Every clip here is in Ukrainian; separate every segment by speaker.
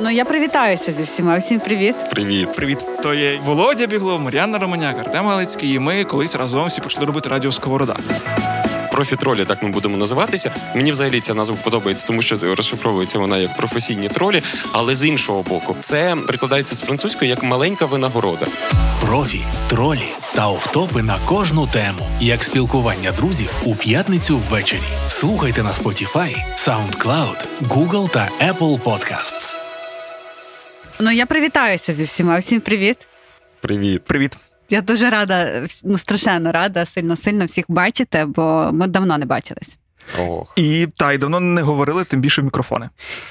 Speaker 1: Ну я привітаюся зі всіма. Всім привіт.
Speaker 2: Привіт.
Speaker 3: Привіт, то є Володя Біглов, Мар'яна Романяк, Артем Галицький. І ми колись разом всі почали робити радіо Сковорода.
Speaker 2: Профі-тролі, так ми будемо називатися. Мені взагалі ця назва подобається, тому що розшифровується вона як професійні тролі, але з іншого боку, це прикладається з французької як маленька винагорода.
Speaker 4: Профі, тролі та офтопи на кожну тему, як спілкування друзів у п'ятницю ввечері. Слухайте на Spotify, SoundCloud, Google та Apple Podcasts.
Speaker 1: Ну я привітаюся зі всіма. Всім привіт.
Speaker 2: Привіт.
Speaker 3: Привіт.
Speaker 1: Я дуже рада, ну страшенно рада, сильно сильно всіх бачити, бо ми давно не бачились.
Speaker 2: Ох.
Speaker 3: І та й давно не говорили, тим більше в мікрофони.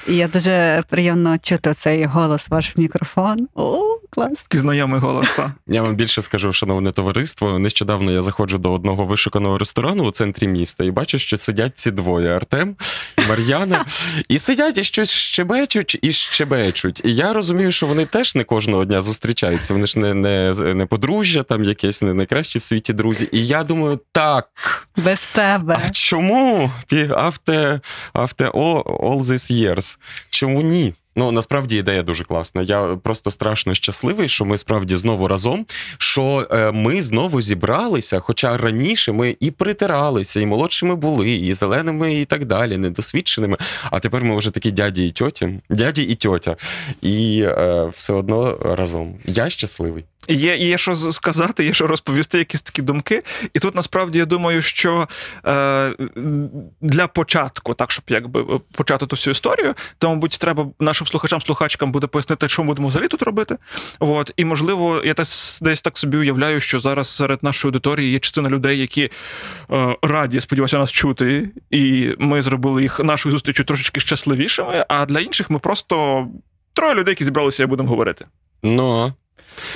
Speaker 1: І я дуже приємно чути цей голос, ваш мікрофон. О, клас.
Speaker 3: Такий знайомий голос. Та.
Speaker 2: Я вам більше скажу, шановне товариство. Нещодавно я заходжу до одного вишуканого ресторану у центрі міста і бачу, що сидять ці двоє Артем і Мар'яна. І сидять і щось щебечуть і щебечуть. І я розумію, що вони теж не кожного дня зустрічаються. Вони ж не, не, не подружжя, там якесь не найкращі в світі друзі. І я думаю, так.
Speaker 1: Без тебе.
Speaker 2: А чому Пі- after, after all, all these years? Чому ні? Ну насправді ідея дуже класна. Я просто страшно щасливий, що ми справді знову разом. Що е, ми знову зібралися. Хоча раніше ми і притиралися, і молодшими були, і зеленими, і так далі, недосвідченими. А тепер ми вже такі дяді і тьоті, дяді і тьотя. І е, все одно разом. Я щасливий.
Speaker 3: Є, є що сказати, є що розповісти, якісь такі думки. І тут насправді я думаю, що е, для початку, так щоб якби е, почати ту всю історію, то, мабуть, треба нашим слухачам, слухачкам буде пояснити, що ми будемо взагалі тут робити. От, і можливо, я десь, десь так собі уявляю, що зараз серед нашої аудиторії є частина людей, які е, раді, сподіваюся, нас чути, і ми зробили їх нашою зустрічю трошечки щасливішими. А для інших ми просто троє людей, які зібралися, і будемо говорити.
Speaker 2: Ну,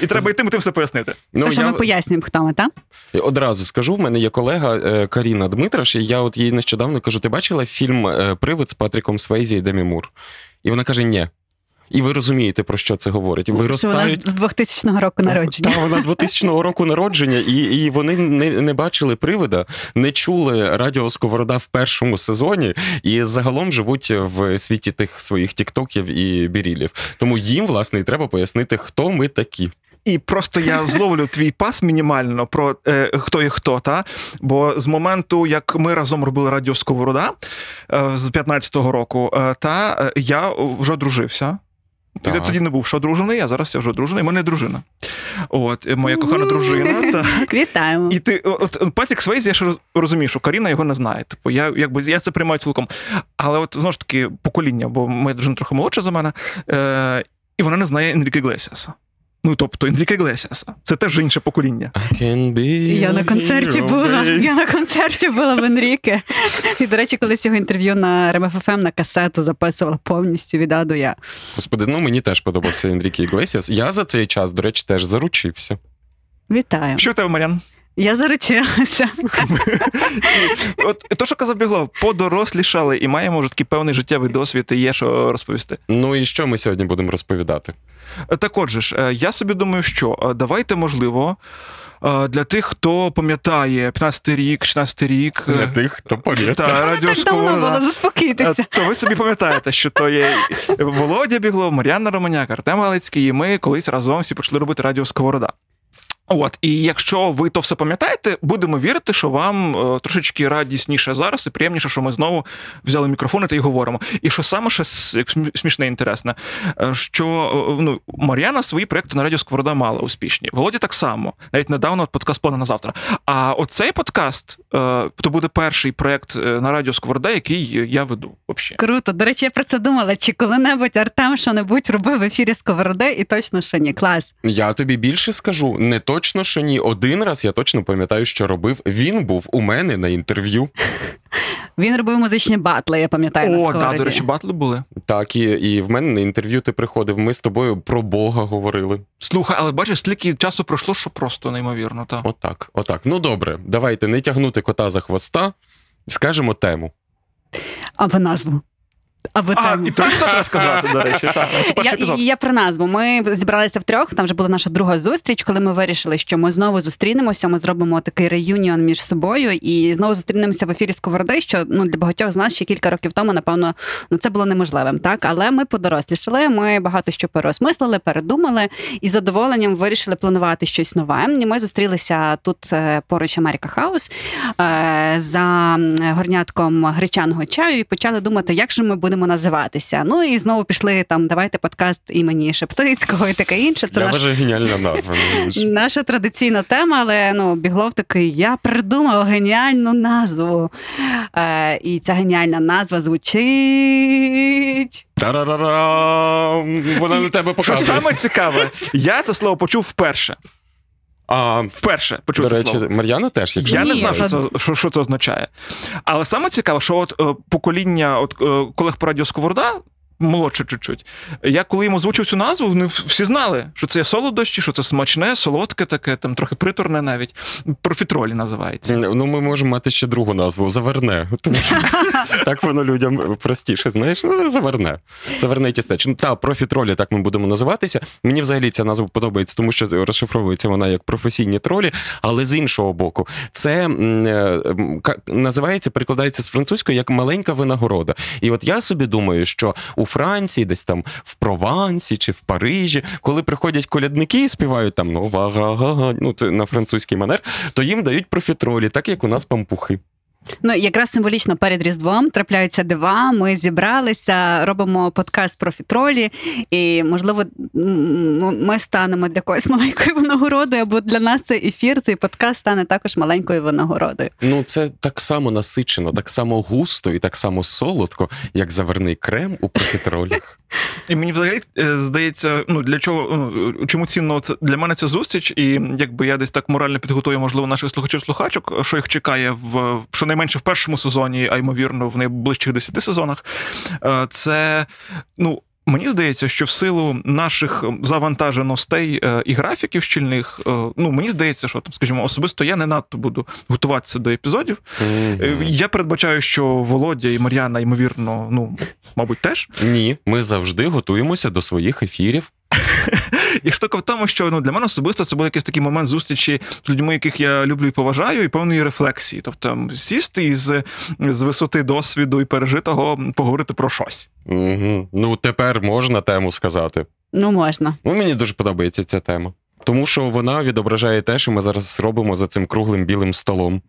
Speaker 3: І треба йти, тим все пояснити.
Speaker 2: ну
Speaker 1: Те, що ми пояснюємо, хто ми, так?
Speaker 2: Одразу скажу, в мене є колега е, Каріна Дмитраш, і я от їй нещодавно кажу: ти бачила фільм е, Привид з Патріком Свейзі і Демі Мур? І вона каже: ні. І ви розумієте, про що це говорить.
Speaker 1: Що вона з 2000 року народження.
Speaker 2: Та вона 2000 року народження, і, і вони не, не бачили привида, не чули радіо Сковорода в першому сезоні, і загалом живуть в світі тих своїх тіктоків і бірілів. Тому їм, власне, і треба пояснити, хто ми такі.
Speaker 3: І просто я зловлю твій пас мінімально про е, хто і хто, та бо з моменту, як ми разом робили радіо Сковорода е, з 15-го року, е, та е, я вже одружився. Я тоді не був ще одружений, а зараз я вже одружений. У мене дружина. От, моя кохана дружина. Так.
Speaker 1: Вітаємо.
Speaker 3: І ти, от Патрік Свейзі, я ще розумію, що Каріна його не знає. Типу, я якби я це приймаю цілком. Але от знову ж таки покоління, бо моя дружина трохи молодша за мене, е, і вона не знає Енріки Іглесіаса. Ну, тобто, Енріке Іглесіаса. Це теж інше покоління.
Speaker 2: I can be
Speaker 1: Я на концерті
Speaker 2: hero,
Speaker 1: була. Я на концерті була в Енріке. І, до речі, колись його інтерв'ю на RMF FM на касету записувала повністю від А до Я.
Speaker 2: Господи, ну мені теж подобався Енріке Іглесіас. Я за цей час, до речі, теж заручився.
Speaker 1: Вітаю.
Speaker 3: Що тебе, Марян?
Speaker 1: Я заручилася.
Speaker 3: От то, що казав Біглов, подорослішали і маємо вже такий певний життєвий досвід, і є що розповісти.
Speaker 2: Ну і що ми сьогодні будемо розповідати?
Speaker 3: Е, Так отже ж, е, я собі думаю, що е, давайте, можливо, для тих, хто пам'ятає 15-й рік, 16-й рік.
Speaker 2: Для тих, хто пам'ятає.
Speaker 3: Та
Speaker 1: Так давно було, заспокійтеся.
Speaker 3: То ви собі пам'ятаєте, що то є Володя Біглов, Мар'яна Романяк, Артем Галицький, і ми колись разом всі почали робити радіо Сковорода. От, і якщо ви то все пам'ятаєте, будемо вірити, що вам е, трошечки радісніше зараз і приємніше, що ми знову взяли мікрофони та й говоримо. І що саме ще смішне і інтересне, е, що е, ну, Мар'яна свої проекти на радіо Сковорода мала успішні. Володя так само, навіть недавно от подкаст плана на завтра. А оцей подкаст е, то буде перший проект е, на радіо Сковорода, який я веду. Взагалі.
Speaker 1: Круто. До речі, я про це думала. Чи коли-небудь Артем що-небудь робив в ефірі Сковороди, і точно що ні. Клас.
Speaker 2: Я тобі більше скажу, не точно, що ні. Один раз я точно пам'ятаю, що робив. Він був у мене на інтерв'ю.
Speaker 1: Він робив музичні батли, я пам'ятаю на
Speaker 3: О, да, до речі, батли були.
Speaker 2: Так, і, і в мене на інтерв'ю ти приходив. Ми з тобою про Бога говорили.
Speaker 3: Слухай, але бачиш, стільки часу пройшло, що просто неймовірно. Та.
Speaker 2: Отак, отак. Ну добре, давайте не тягнути кота за хвоста. Скажемо тему.
Speaker 1: Або назву. Або
Speaker 3: А,
Speaker 1: тему.
Speaker 3: і то, і то треба сказати, до речі. Так, це перший
Speaker 1: Я,
Speaker 3: епізод.
Speaker 1: я про назву. Ми зібралися втрьох. Там вже була наша друга зустріч, коли ми вирішили, що ми знову зустрінемося. Ми зробимо такий реюніон між собою і знову зустрінемося в ефірі Сковороди, що ну для багатьох з нас ще кілька років тому, напевно, ну це було неможливим. Так, але ми подорослішали. Ми багато що переосмислили, передумали і з задоволенням вирішили планувати щось нове. І ми зустрілися тут е, поруч Америка Хаус за горнятком гречаного чаю і почали думати, як же ми будемо називатися. Ну і знову пішли там, давайте подкаст імені Шептицького і таке інше. Це наш,
Speaker 2: вважаю геніальна назва.
Speaker 1: наша традиційна тема, але ну біглов такий, я придумав геніальну назву. Е, і ця геніальна назва звучить.
Speaker 2: Та-ра-ра-рам! Вона на тебе
Speaker 3: Що саме цікаве, я це слово почув вперше.
Speaker 2: А,
Speaker 3: Вперше почув
Speaker 2: до
Speaker 3: це
Speaker 2: речі,
Speaker 3: слово.
Speaker 2: Мар'яна теж, якщо
Speaker 3: Я не знав, що це, що, що це означає. Але саме цікаве, що от е, покоління от, е, колег по радіо Сковорода, молодше чуть-чуть, я коли йому озвучив цю назву, вони всі знали, що це є солодощі, що це смачне, солодке таке, там трохи приторне навіть. Профітролі називається.
Speaker 2: Ну, ми можемо мати ще другу назву заверне. Тому що так воно людям простіше. Знаєш, ну, заверне. Заверне тістеч. Ну та профі-тролі, так ми будемо називатися. Мені взагалі ця назва подобається, тому що розшифровується вона як професійні тролі. Але з іншого боку, це е, називається, перекладається з французької як маленька винагорода. І от я собі думаю, що у Франції, десь там в Провансі чи в Парижі, коли приходять колядники і співають там ну га-га-га, ну це на французький манер, то їм дають профітролі, так як у нас пампухи.
Speaker 1: Ну якраз символічно перед Різдвом трапляються дива. Ми зібралися, робимо подкаст про фітролі, і можливо, ми станемо для когось маленькою винагородою, або для нас цей ефір, цей подкаст стане також маленькою винагородою.
Speaker 2: Ну, це так само насичено, так само густо і так само солодко, як заверний крем у профітролях.
Speaker 3: І мені взагалі е, здається, ну для чого ну, чому цінно це для мене ця зустріч, і якби я десь так морально підготую, можливо, наших слухачів-слухачок, що їх чекає в щонайменше в першому сезоні, а ймовірно, в найближчих десяти сезонах. е, Це ну. Мені здається, що в силу наших завантаженостей е, і графіків щільних, е, ну мені здається, що там, скажімо, особисто я не надто буду готуватися до епізодів. Е, Я передбачаю, що Володя і Мар'яна, ймовірно, ну мабуть, теж.
Speaker 2: Ні, ми завжди готуємося до своїх ефірів.
Speaker 3: І штука в тому, що ну для мене особисто це був якийсь такий момент зустрічі з людьми, яких я люблю і поважаю, і певної рефлексії. Тобто сісти і з, з висоти досвіду і пережитого поговорити про щось.
Speaker 2: Угу. Ну, тепер можна тему сказати.
Speaker 1: Ну можна.
Speaker 2: Ну, мені дуже подобається ця тема. Тому що вона відображає те, що ми зараз робимо за цим круглим білим столом.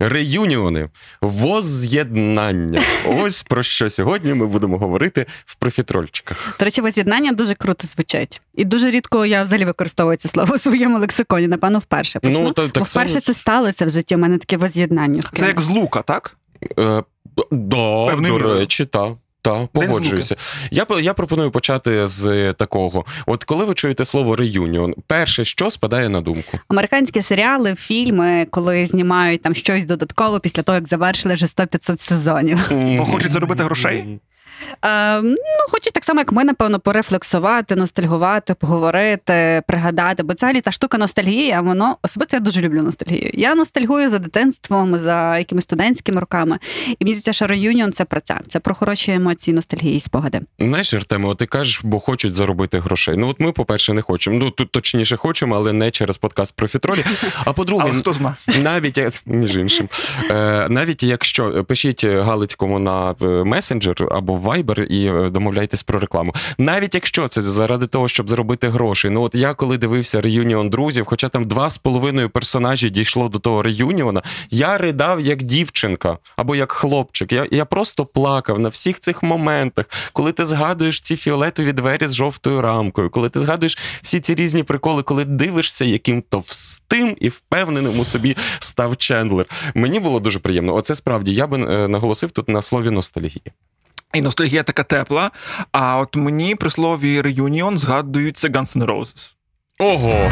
Speaker 2: Реюніони, воз'єднання. Ось про що сьогодні ми будемо говорити в профітрольчиках.
Speaker 1: До речі, воз'єднання дуже круто звучить. І дуже рідко я взагалі використовую це слово у своєму лексиконі. Напевно, вперше почну.
Speaker 2: Ну, то- так
Speaker 1: Бо вперше
Speaker 2: само-
Speaker 1: це сталося в житті. У мене таке воз'єднання.
Speaker 3: Це як з лука, так?
Speaker 2: Е, да,
Speaker 3: Певний
Speaker 2: до речі, так. Та, погоджуюся. Я, я пропоную почати з такого. От коли ви чуєте слово реюніон, перше, що спадає на думку?
Speaker 1: Американські серіали, фільми, коли знімають там щось додатково після того, як завершили вже 100-500 сезонів.
Speaker 3: Бо хочуть заробити грошей?
Speaker 1: Е, ну, хочуть так само, як ми, напевно, порефлексувати, ностальгувати, поговорити, пригадати. Бо взагалі та штука ностальгія, воно особисто я дуже люблю ностальгію. Я ностальгую за дитинством, за якимись студентськими роками. І мені здається, що реюніон це про це. Це про хороші емоції, ностальгії і спогади.
Speaker 2: Знаєш, Артеме, от ти кажеш, бо хочуть заробити грошей. Ну, от ми, по-перше, не хочемо. Ну, тут точніше хочемо, але не через подкаст про фітролі. А по-друге,
Speaker 3: Але хто знає?
Speaker 2: навіть між іншим, е, навіть якщо пишіть Галицькому на е, месенджер або в Viber і е, домовляйтесь про рекламу. Навіть якщо це заради того, щоб заробити гроші. Ну от я коли дивився реюніон друзів, хоча там два з половиною персонажі дійшло до того реюніона, я ридав як дівчинка або як хлопчик. Я, я просто плакав на всіх цих моментах, коли ти згадуєш ці фіолетові двері з жовтою рамкою, коли ти згадуєш всі ці різні приколи, коли дивишся, яким товстим і впевненим у собі став Чендлер. Мені було дуже приємно. Оце справді я би е, наголосив тут на слові ностальгія.
Speaker 3: І ностальгія така тепла. А от мені при слові реюніон згадуються Guns N' Roses.
Speaker 2: Ого!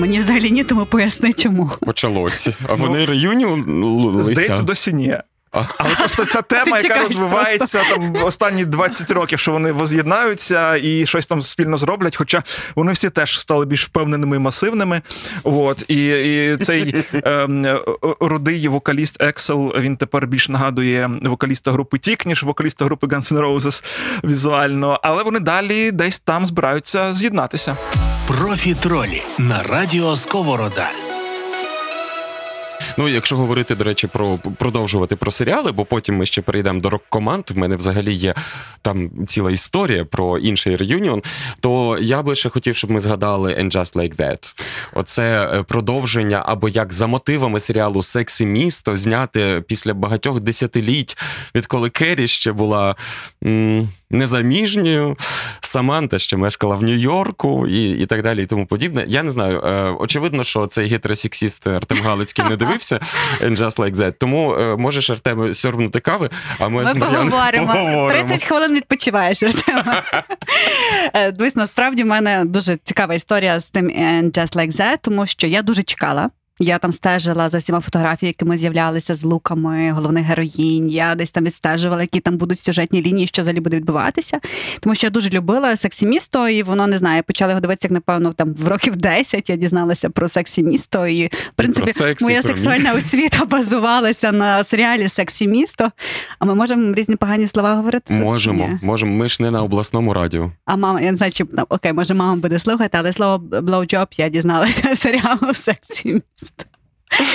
Speaker 1: Мені взагалі ні, тому поясни, чому.
Speaker 2: Почалось. А
Speaker 3: Ну,
Speaker 2: вони reunion
Speaker 3: Здається, досі ні.
Speaker 2: А.
Speaker 3: Але просто ця тема,
Speaker 1: Ти
Speaker 3: яка
Speaker 1: чекаєш
Speaker 3: розвивається там останні 20 років, що вони воз'єднаються і щось там спільно зроблять. Хоча вони всі теж стали більш впевненими і масивними. От і, і цей ем, е, рудий вокаліст Axl він тепер більш нагадує вокаліста групи Тік, ніж вокаліста групи Guns N' Roses візуально. Але вони далі десь там збираються з'єднатися.
Speaker 4: Профі тролі на радіо Сковорода.
Speaker 2: Ну, якщо говорити, до речі, про продовжувати про серіали, бо потім ми ще перейдемо до рок-команд. В мене взагалі є там ціла історія про інший реюніон. То я би ще хотів, щоб ми згадали And Just Like That. Оце е, продовження, або як за мотивами серіалу Сексі місто зняти після багатьох десятиліть, відколи Керрі ще була м, незаміжньою, Саманта ще мешкала в Нью-Йорку і, і так далі, і тому подібне. Я не знаю. Е, очевидно, що цей гетеросексіст Артем Галицький не дивився And Just Like That. Тому е, можеш Артем сьорбнути кави, а ми,
Speaker 1: Ми
Speaker 2: з
Speaker 1: поговоримо.
Speaker 2: поговоримо.
Speaker 1: 30 хвилин відпочиваєш. Артема. Е, Дивись, насправді в мене дуже цікава історія з тим And Just Like That, тому що я дуже чекала. Я там стежила за всіма фотографіями, які ми з'являлися з луками головних героїнь. Я десь там відстежувала, які там будуть сюжетні лінії, що взагалі буде відбуватися. Тому що я дуже любила Секс і місто, і воно не знаю, почали його дивитися, як напевно, там в років 10 я дізналася про Секс і місто. І в принципі,
Speaker 2: про секс,
Speaker 1: моя сексуальна освіта базувалася на серіалі Секс і місто. А ми можемо різні погані слова говорити?
Speaker 2: Можемо, можемо. Ми ж не на обласному радіо.
Speaker 1: А мама, я не знаю, чи ну, окей, може мама буде слухати, але слово blowjob я дізналася серіалу Секс і місто.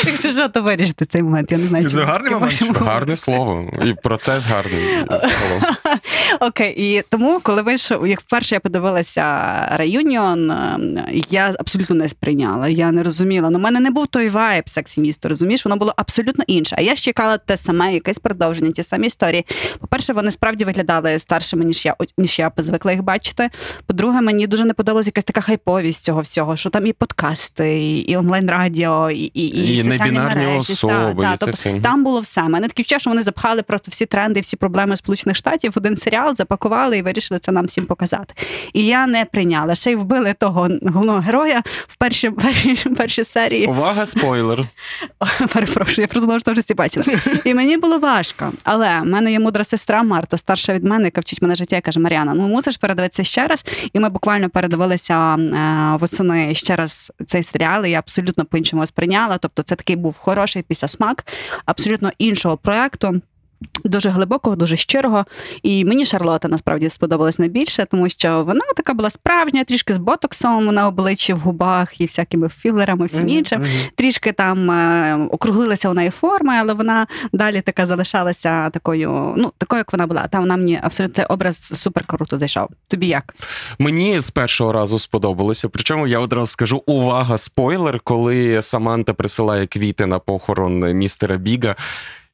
Speaker 1: Якщо що, то вирішити цей момент. Я не знаю,
Speaker 3: Це гарний момент.
Speaker 2: Гарне слово. І процес гарний.
Speaker 1: Окей, і тому, коли вийшов, як вперше я подивилася реюніон, ем, я абсолютно не сприйняла. Я не розуміла. Ну, в мене не був той вайб сексі місто, розумієш? Воно було абсолютно інше. А я ж чекала те саме, якесь продовження, ті самі історії. По-перше, вони справді виглядали старшими, ніж я ніж я звикла їх бачити. По-друге, мені дуже не подобалась якась така хайповість цього всього, що там і подкасти, і, онлайн-радіо, і, і, і,
Speaker 2: І небінарні
Speaker 1: мережі.
Speaker 2: особи,
Speaker 1: Та,
Speaker 2: і
Speaker 1: та,
Speaker 2: це
Speaker 1: тобто
Speaker 2: все.
Speaker 1: Там було все. Мене таке відчуття, що вони запхали просто всі тренди, всі проблеми Сполучених Штатів в один серіал, запакували і вирішили це нам всім показати. І я не прийняла. Ще й вбили того головного героя в першій, першій, першій серії.
Speaker 2: Увага, спойлер.
Speaker 1: Перепрошую, я просто що вже всі бачила. І мені було важко. Але в мене є мудра сестра Марта, старша від мене, яка вчить мене життя, і каже: Мар'яна, ну мусиш передивитися ще раз. І ми буквально передивилися е, восени ще раз цей серіал. І я абсолютно по-іншому сприйняла. Тобто, це такий був хороший післясмак, абсолютно іншого проекту. Дуже глибокого, дуже щирого. І мені Шарлота насправді сподобалась найбільше, тому що вона така була справжня, трішки з ботоксом на обличчі, в губах і всякими філерами, всім іншим. Трішки там е, округлилася у неї форма, але вона далі така залишалася такою, ну такою, як вона була. Та вона мені абсолютно цей образ супер круто зайшов. Тобі як?
Speaker 2: Мені з першого разу сподобалося. Причому я одразу скажу: увага, спойлер, коли Саманта присилає квіти на похорон містера Біга.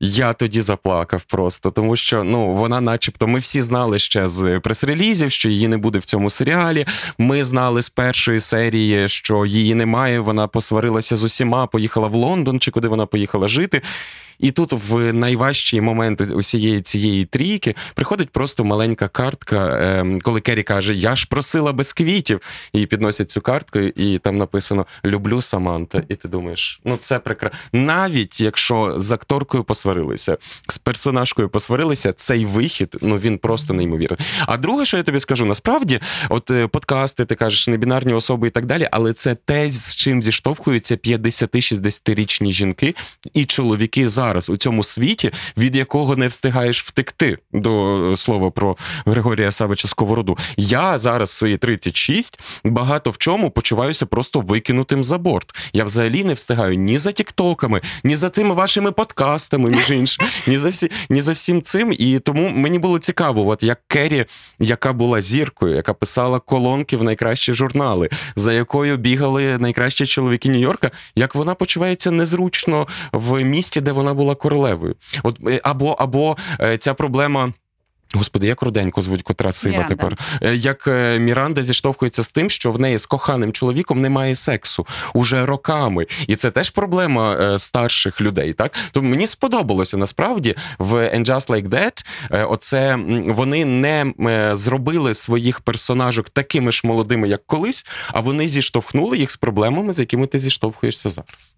Speaker 2: Я тоді заплакав просто, тому що ну вона, начебто, ми всі знали ще з прес-релізів, що її не буде в цьому серіалі. Ми знали з першої серії, що її немає. Вона посварилася з усіма, поїхала в Лондон, чи куди вона поїхала жити. І тут в найважчі моменти усієї цієї трійки приходить просто маленька картка, ем, коли Керрі каже: Я ж просила без квітів. І підносять цю картку, і там написано Люблю Саманта. І ти думаєш, ну це прекрасно. Навіть якщо з акторкою посварилися, з персонажкою посварилися, цей вихід, ну він просто неймовірний. А друге, що я тобі скажу, насправді, от е, подкасти, ти кажеш, небінарні особи і так далі, але це те, з чим зіштовхуються 50-60-річні жінки і чоловіки зараз у цьому світі, від якого не встигаєш втекти до слова про Григорія Савича Сковороду. Я зараз свої 36 багато в чому почуваюся просто викинутим за борт. Я взагалі не встигаю ні за тіктоками, ні за тими вашими подкастами, між іншим, ні за всі, ні за всім цим. І тому мені було цікаво, от як Керрі, яка була зіркою, яка писала колонки в найкращі журнали, за якою бігали найкращі чоловіки Нью-Йорка, як вона почувається незручно в місті, де вона була королевою. От е, або, або е, ця проблема. Господи, як руденьку звуть, котра сива
Speaker 1: Міранда.
Speaker 2: тепер. Е, Як е, Міранда зіштовхується з тим, що в неї з коханим чоловіком немає сексу уже роками. І це теж проблема е, старших людей. Так тому мені сподобалося насправді в And Just Like That оце вони не зробили своїх персонажок такими ж молодими, як колись, а вони зіштовхнули їх з проблемами, з якими ти зіштовхуєшся зараз.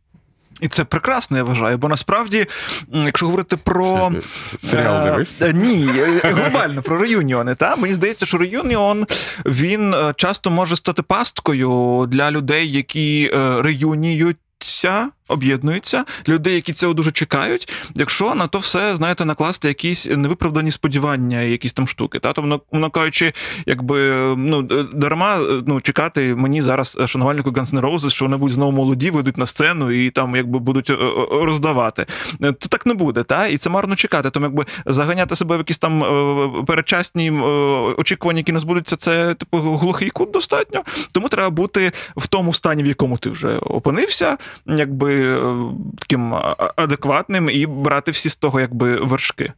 Speaker 3: І це прекрасно, я вважаю. Бо насправді, якщо говорити про.
Speaker 2: Це Серіал
Speaker 3: Е,
Speaker 2: дивився?
Speaker 3: е, Ні, е, глобально про реюніони. Та? Мені здається, що реюніон він е, часто може стати пасткою для людей, які е, реюніються. Об'єднуються людей, які цього дуже чекають. Якщо на то все знаєте, накласти якісь невиправдані сподівання, якісь там штуки. Та тобто, воно кажучи, якби ну дарма е, ну чекати мені зараз е, шанувальнику Guns N' Roses, що вони будуть знову молоді, вийдуть на сцену і там якби будуть е, е, роздавати. Е, То так не буде, та і це марно чекати. Тому якби заганяти себе в якісь там е, передчасні е, очікування, які не збудуться, це типу глухий кут достатньо. Тому треба бути в тому стані, в якому ти вже опинився, якби е, таким адекватним і брати всі з того, якби вершки.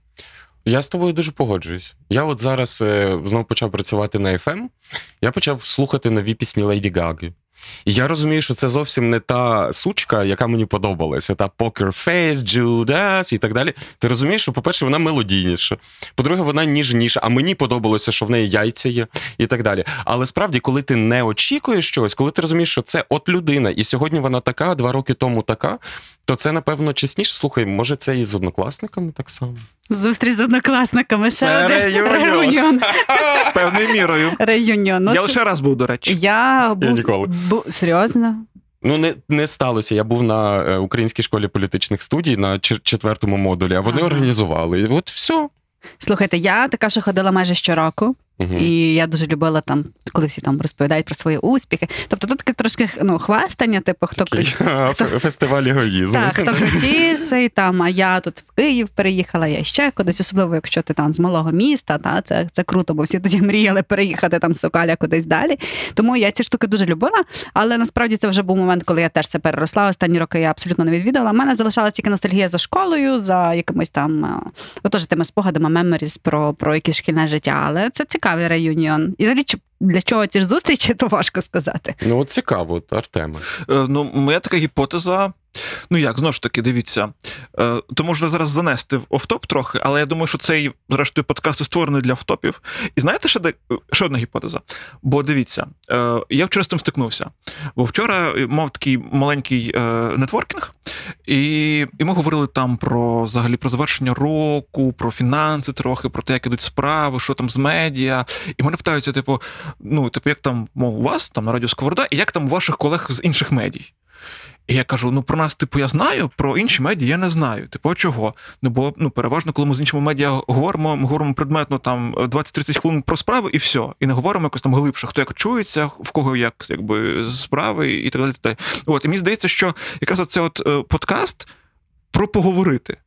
Speaker 2: Я з тобою дуже погоджуюсь. Я от зараз е, знову почав працювати на FM, я почав слухати нові пісні Лейді Гаги. І я розумію, що це зовсім не та сучка, яка мені подобалася, та Poker Face, Judas і так далі. Ти розумієш, що, по-перше, вона мелодійніша. По-друге, вона ніжніша, а мені подобалося, що в неї яйця є і так далі. Але справді, коли ти не очікуєш щось, коли ти розумієш, що це от людина, і сьогодні вона така, два роки тому така, то це, напевно, чесніше. Слухай, може, це і з однокласниками так само.
Speaker 1: Зустріч з однокласниками. Ще
Speaker 2: Це
Speaker 1: один
Speaker 2: реюніон.
Speaker 1: реюніон.
Speaker 3: Певною мірою.
Speaker 1: Реюніон. Ну,
Speaker 3: Я
Speaker 1: це-
Speaker 3: лише раз був, до речі.
Speaker 1: Я був...
Speaker 2: ніколи.
Speaker 1: бу- Серйозно?
Speaker 2: Ну, не, не сталося. Я був на е, Українській школі політичних студій на чер- четвертому модулі, а вони
Speaker 1: Ага.
Speaker 2: організували. І от все.
Speaker 1: Слухайте, я така, що ходила майже щороку,
Speaker 2: Угу.
Speaker 1: і я дуже любила там, коли всі там розповідають про свої успіхи. Тобто тут таке трошки ну, хвастання, типу, хто
Speaker 2: Фестиваль егоїзму.
Speaker 1: Так, хто крутіший, там, а я тут в Київ переїхала, я ще кудись, особливо якщо ти там з малого міста, та це, це круто, бо всі тоді мріяли переїхати там з Сокаля кудись далі. Тому я ці штуки дуже любила. Але насправді це вже був момент, коли я теж це переросла. Останні роки я абсолютно не відвідала. У мене залишалася тільки ностальгія за школою, за якимось там е, отож тими спогадами, меморіз про, про якесь шкільне життя. Але це цікавий реюніон. І взагалі, для чого ці ж зустрічі, то важко сказати.
Speaker 2: Ну, от цікаво, Артема.
Speaker 3: Е, Ну, моя така гіпотеза. Ну як, знову ж таки, дивіться. Е, то можна зараз занести в офтоп трохи, але я думаю, що цей, зрештою, подкаст створений для офтопів. І знаєте, ще, де, ще одна гіпотеза. Бо дивіться, е, я вчора з тим стикнувся. Бо вчора мав такий маленький е, нетворкінг, і, і ми говорили там про взагалі про завершення року, про фінанси трохи, про те, як ідуть справи, що там з медіа. І мене питаються, типу, ну, типу, як там, мов, у вас там на радіо Сковорода, і як там у ваших колег з інших медій? І я кажу: ну про нас, типу, я знаю, про інші медіа я не знаю. Типу, чого? Ну бо ну переважно, коли ми з іншими медіа говоримо, ми говоримо предметно там 20-30 хвилин про справи і все. І не говоримо якось там глибше, хто як чується, в кого як якби справи і так далі. Так далі. От і мені здається, що якраз оце от е, подкаст про поговорити.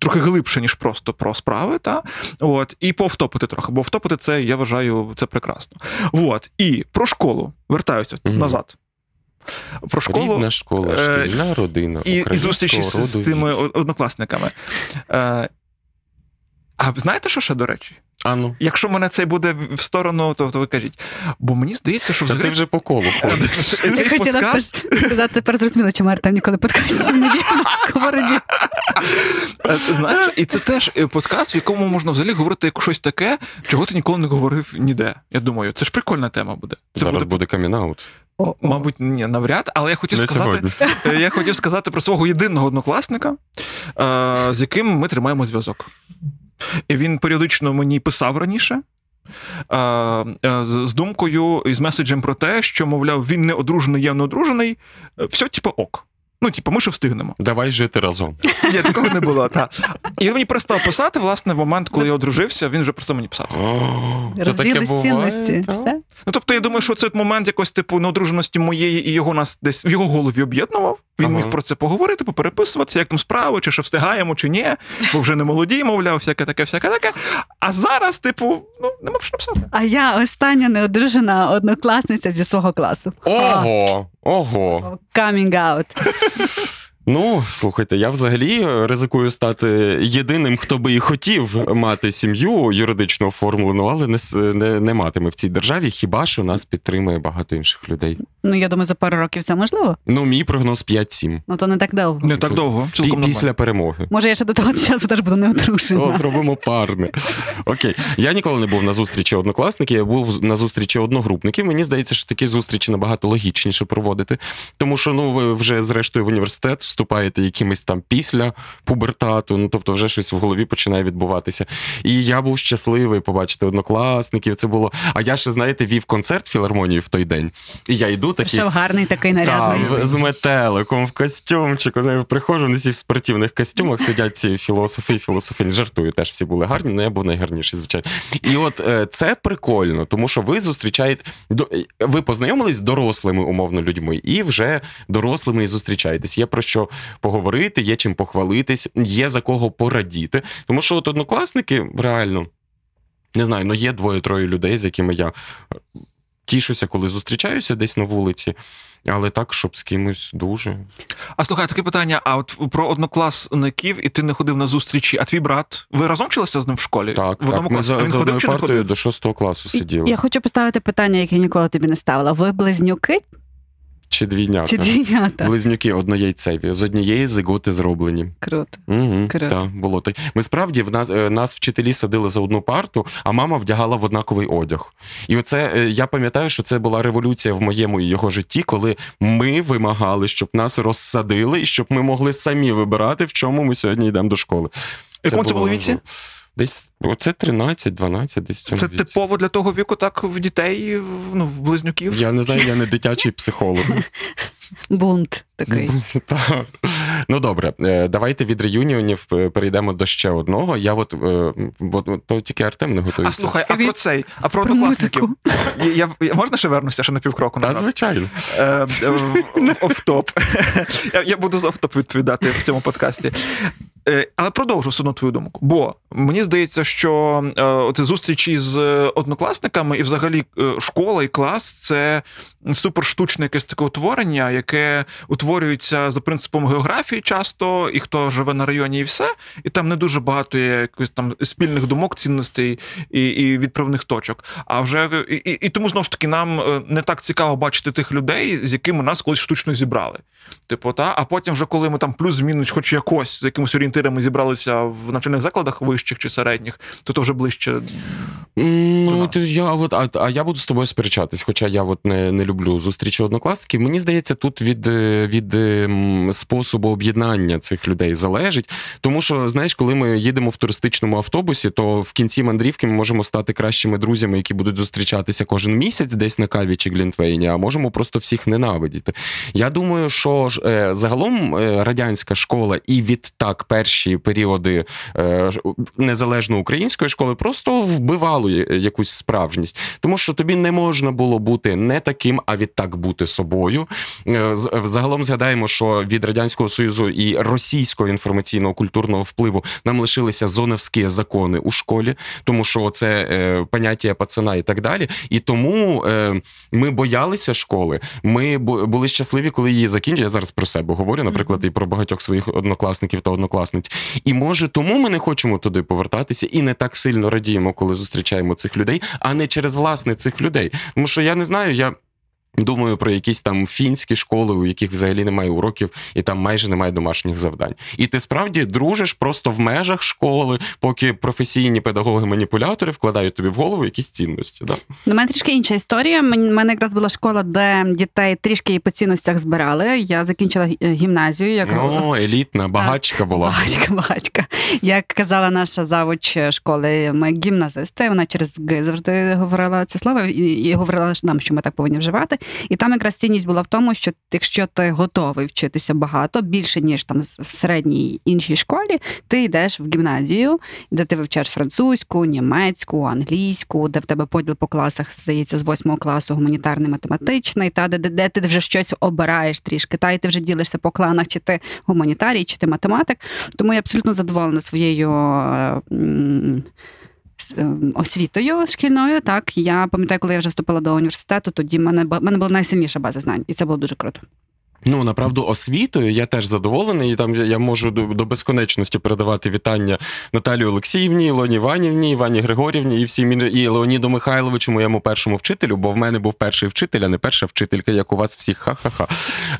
Speaker 3: Трохи глибше, ніж просто про справи, та от і повтопити трохи, бо втопити це я вважаю це прекрасно. От і про школу вертаюся
Speaker 2: Мгм.
Speaker 3: назад. Про школу
Speaker 2: Рідна школа,
Speaker 3: е,
Speaker 2: шкільна родина,
Speaker 3: і, і зустрічі з, з цими однокласниками. Е, а знаєте, що ще, до речі?
Speaker 2: А ну,
Speaker 3: Якщо мене це буде в- сторону, то, то ви кажіть. Бо мені здається, що
Speaker 2: та
Speaker 3: взагалі
Speaker 2: ти вже по колу ходиш.
Speaker 1: я хотіла
Speaker 3: подкаст,
Speaker 1: сказати, тепер зрозуміло, чому Артем ніколи подкастів не є на сковороді.
Speaker 3: е, знаєш, і це теж е, подкаст, в якому можна взагалі говорити як щось таке, чого ти ніколи не говорив ніде. Я думаю, це ж прикольна тема буде. Це
Speaker 2: Зараз
Speaker 3: буде,
Speaker 2: буде камінаут.
Speaker 3: мабуть, ні, навряд, але я хотів
Speaker 2: Не
Speaker 3: сказати.
Speaker 2: сьогодні.
Speaker 3: Е, Я хотів сказати про свого єдиного однокласника, е, з яким ми тримаємо зв'язок. І він періодично мені писав раніше. З думкою і з меседжем про те, що, мовляв, він не одружений, я не одружений. Е, Все, типу, ок. Ну, типу, ми ще встигнемо.
Speaker 2: Давай жити разом.
Speaker 3: Ні, такого не було. так. І він мені перестав писати, власне, в момент, коли я одружився, він вже перестав мені писати.
Speaker 2: О, то таке буває,
Speaker 1: цінності.
Speaker 3: Ну, тобто, я думаю, що цей момент якось типу неодруженості моєї і його нас десь в його голові об'єднував. Він
Speaker 2: Ага.
Speaker 3: міг про це поговорити, попереписуватися, як там справи, чи що встигаємо, чи ні, бо вже не молоді, мовляв, всяке таке, всяке таке. А зараз, типу, ну нема що написати.
Speaker 1: А я остання неодружена однокласниця зі свого класу.
Speaker 2: Ого, ого.
Speaker 1: Coming out.
Speaker 2: Ну, слухайте, я взагалі е, ризикую стати єдиним, хто би і хотів мати сім'ю юридично оформлену, але не, не, не матиме в цій державі. Хіба що нас підтримує багато інших людей.
Speaker 1: Ну я думаю, за пару років це можливо.
Speaker 2: Ну, мій прогноз 5-7.
Speaker 1: Ну то не так довго.
Speaker 3: Не так довго.
Speaker 2: Пі-
Speaker 3: Цілком
Speaker 2: після перемоги.
Speaker 1: Може, я ще до того часу теж буду не
Speaker 2: О,
Speaker 1: одружена.
Speaker 2: зробимо парне. Окей. Я ніколи не був на зустрічі однокласників, я був на зустрічі одногрупників. Мені здається, що такі зустрічі набагато логічніше проводити. Тому що ну, ви вже зрештою в університет вступаєте якимось там після пубертату, ну тобто вже щось в голові починає відбуватися. І я був щасливий побачити однокласників. Це було. А я ще, знаєте, вів концерт філармонії в той день. І я йду такий.
Speaker 1: Ще гарний такий
Speaker 2: Та,
Speaker 1: нарядний.
Speaker 2: в- з метеликом, в костюмчику. Я приходжу, вони всі в спортивних костюмах сидять ці філософи і філософині. Жартую, теж всі були гарні, але я був найгарніший, звичайно. І от е, це прикольно, тому що ви зустрічаєте ви познайомились з дорослими умовно людьми, і вже дорослими і зустрічаєтесь. Є про що поговорити, є чим похвалитись, є за кого порадіти. Тому що от однокласники реально. Не знаю, ну є двоє-троє людей, з якими я е, тішуся, коли зустрічаюся десь на вулиці, але так, щоб з кимось дуже.
Speaker 3: А слухай, таке питання: а от про однокласників, і ти не ходив на зустрічі, а твій брат, ви разом вчилися з ним в школі?
Speaker 2: Так,
Speaker 3: в одному
Speaker 2: так. Ми.
Speaker 3: А
Speaker 2: за,
Speaker 3: він
Speaker 2: за
Speaker 3: ходив
Speaker 2: одною
Speaker 3: чи не
Speaker 2: партою
Speaker 3: ходив?
Speaker 2: до шостого класу сиділи.
Speaker 1: Я хочу поставити питання, яке ніколи тобі не ставила. Ви близнюки
Speaker 2: Чи двійнята.
Speaker 1: чи двійнята?
Speaker 2: Близнюки однояйцеві, з однієї зиготи зроблені.
Speaker 1: Круто.
Speaker 2: Угу,
Speaker 1: Круто.
Speaker 2: так, було так. Ми справді в нас, е, нас вчителі садили за одну парту, а мама вдягала в однаковий одяг. І оце е, я пам'ятаю, що це була революція в моєму і його житті, коли ми вимагали, щоб нас розсадили і щоб ми могли самі вибирати, в чому ми сьогодні йдемо до школи.
Speaker 3: Якому це було віці?
Speaker 2: Десь оце 13-12, десь в цьому
Speaker 3: Це
Speaker 2: віці.
Speaker 3: типово для того віку, так в дітей, в- ну, в близнюків.
Speaker 2: Я не знаю, я не дитячий психолог.
Speaker 1: Бунт такий.
Speaker 2: Та. Ну добре, е, давайте від реюніонів е, перейдемо до ще одного. Я от, е, от от то тільки Артем не
Speaker 3: А слухай, а про цей, а про
Speaker 1: Про
Speaker 3: однокласників. Я, я, можна ще вернуся ще на півкроку
Speaker 2: Та, звичайно.
Speaker 3: Е, е, Офтоп. Я, я буду за офтоп відповідати в цьому подкасті. Е, Але продовжу все твою думку. Бо мені здається, що е, от зустрічі з однокласниками і взагалі е, школа і клас це супер штучне якесь таке утворення, яке утворюється за принципом географії часто, і хто живе на районі, і все. І там не дуже багато є якихось там спільних думок, цінностей і, і відправних точок. А вже і, і, і тому знову ж таки нам е, не так цікаво бачити тих людей, з якими нас колись штучно зібрали. Типу, та а потім, вже коли ми там плюс-мінус, хоч якось з якимись орієнтирами зібралися в навчальних закладах вищих чи середніх, то то вже ближче.
Speaker 2: Ну, ти- я от, а, а я буду з тобою сперечатись, хоча я от не, не люблю зустрічі однокласників. Мені здається, тут від, е, від е, способу об'єднання цих людей залежить. Тому що, знаєш, коли ми їдемо в туристичному автобусі, то в кінці мандрівки ми можемо стати кращими друзями, які будуть зустрічатися кожен місяць десь на каві чи глінтвейні, а можемо просто всіх ненавидіти. Я думаю, що е, загалом е, радянська школа і відтак перші періоди е, незалежно української школи просто вбивало якусь справжність, тому що тобі не можна було бути не таким, а відтак бути собою. Е, з- Загалом згадаємо, що від радянського союзу і російського інформаційного культурного впливу нам лишилися зоновські закони у школі, тому що це е, поняття пацана і так далі. І тому е, ми боялися школи. Ми були щасливі, коли її закінчили. Я зараз про себе говорю, наприклад, і про багатьох своїх однокласників та однокласниць. І може тому ми не хочемо туди повертатися і не так сильно радіємо, коли зустрічаємо цих людей, а не через власне цих людей. Тому що я не знаю, я. Думаю про якісь там фінські школи, у яких взагалі немає уроків, і там майже немає домашніх завдань. І ти справді дружиш просто в межах школи, поки професійні педагоги-маніпулятори вкладають тобі в голову якісь цінності. Да?
Speaker 1: У мене трішки інша історія. У мене якраз була школа, де дітей трішки по цінностях збирали. Я закінчила гімназію, як
Speaker 2: Ну, елітна, багачка була.
Speaker 1: Багачка, багачка. Як казала наша завуч школи, ми гімназисти. Вона через Г завжди говорила це слово і говорила нам, що ми так повинні вживати. І там якраз цінність була в тому, що якщо ти готовий вчитися багато, більше ніж там в середній іншій школі, ти йдеш в гімназію, де ти вивчаєш французьку, німецьку, англійську, де в тебе поділ по класах здається з восьмого класу гуманітарний, математичний, та де, де, де ти вже щось обираєш трішки, та і ти вже ділишся по кланах, чи ти гуманітарій, чи ти математик. Тому я абсолютно задоволена своєю. Е, м, с- е, Освітою шкільною, так я пам'ятаю, коли я вже вступила до університету, тоді мене мене була найсильніша база знань, і це було дуже круто.
Speaker 2: Ну, направду, освітою я теж задоволений. Там я- можу до, безконечності передавати вітання Наталії Олексіївні, Ілоні Іванівні, Івані Григорівні і всім ін- і Леоніду Михайловичу, моєму першому вчителю, бо в мене був перший вчитель, а не перша вчителька, як у вас всіх. Ха-ха-ха.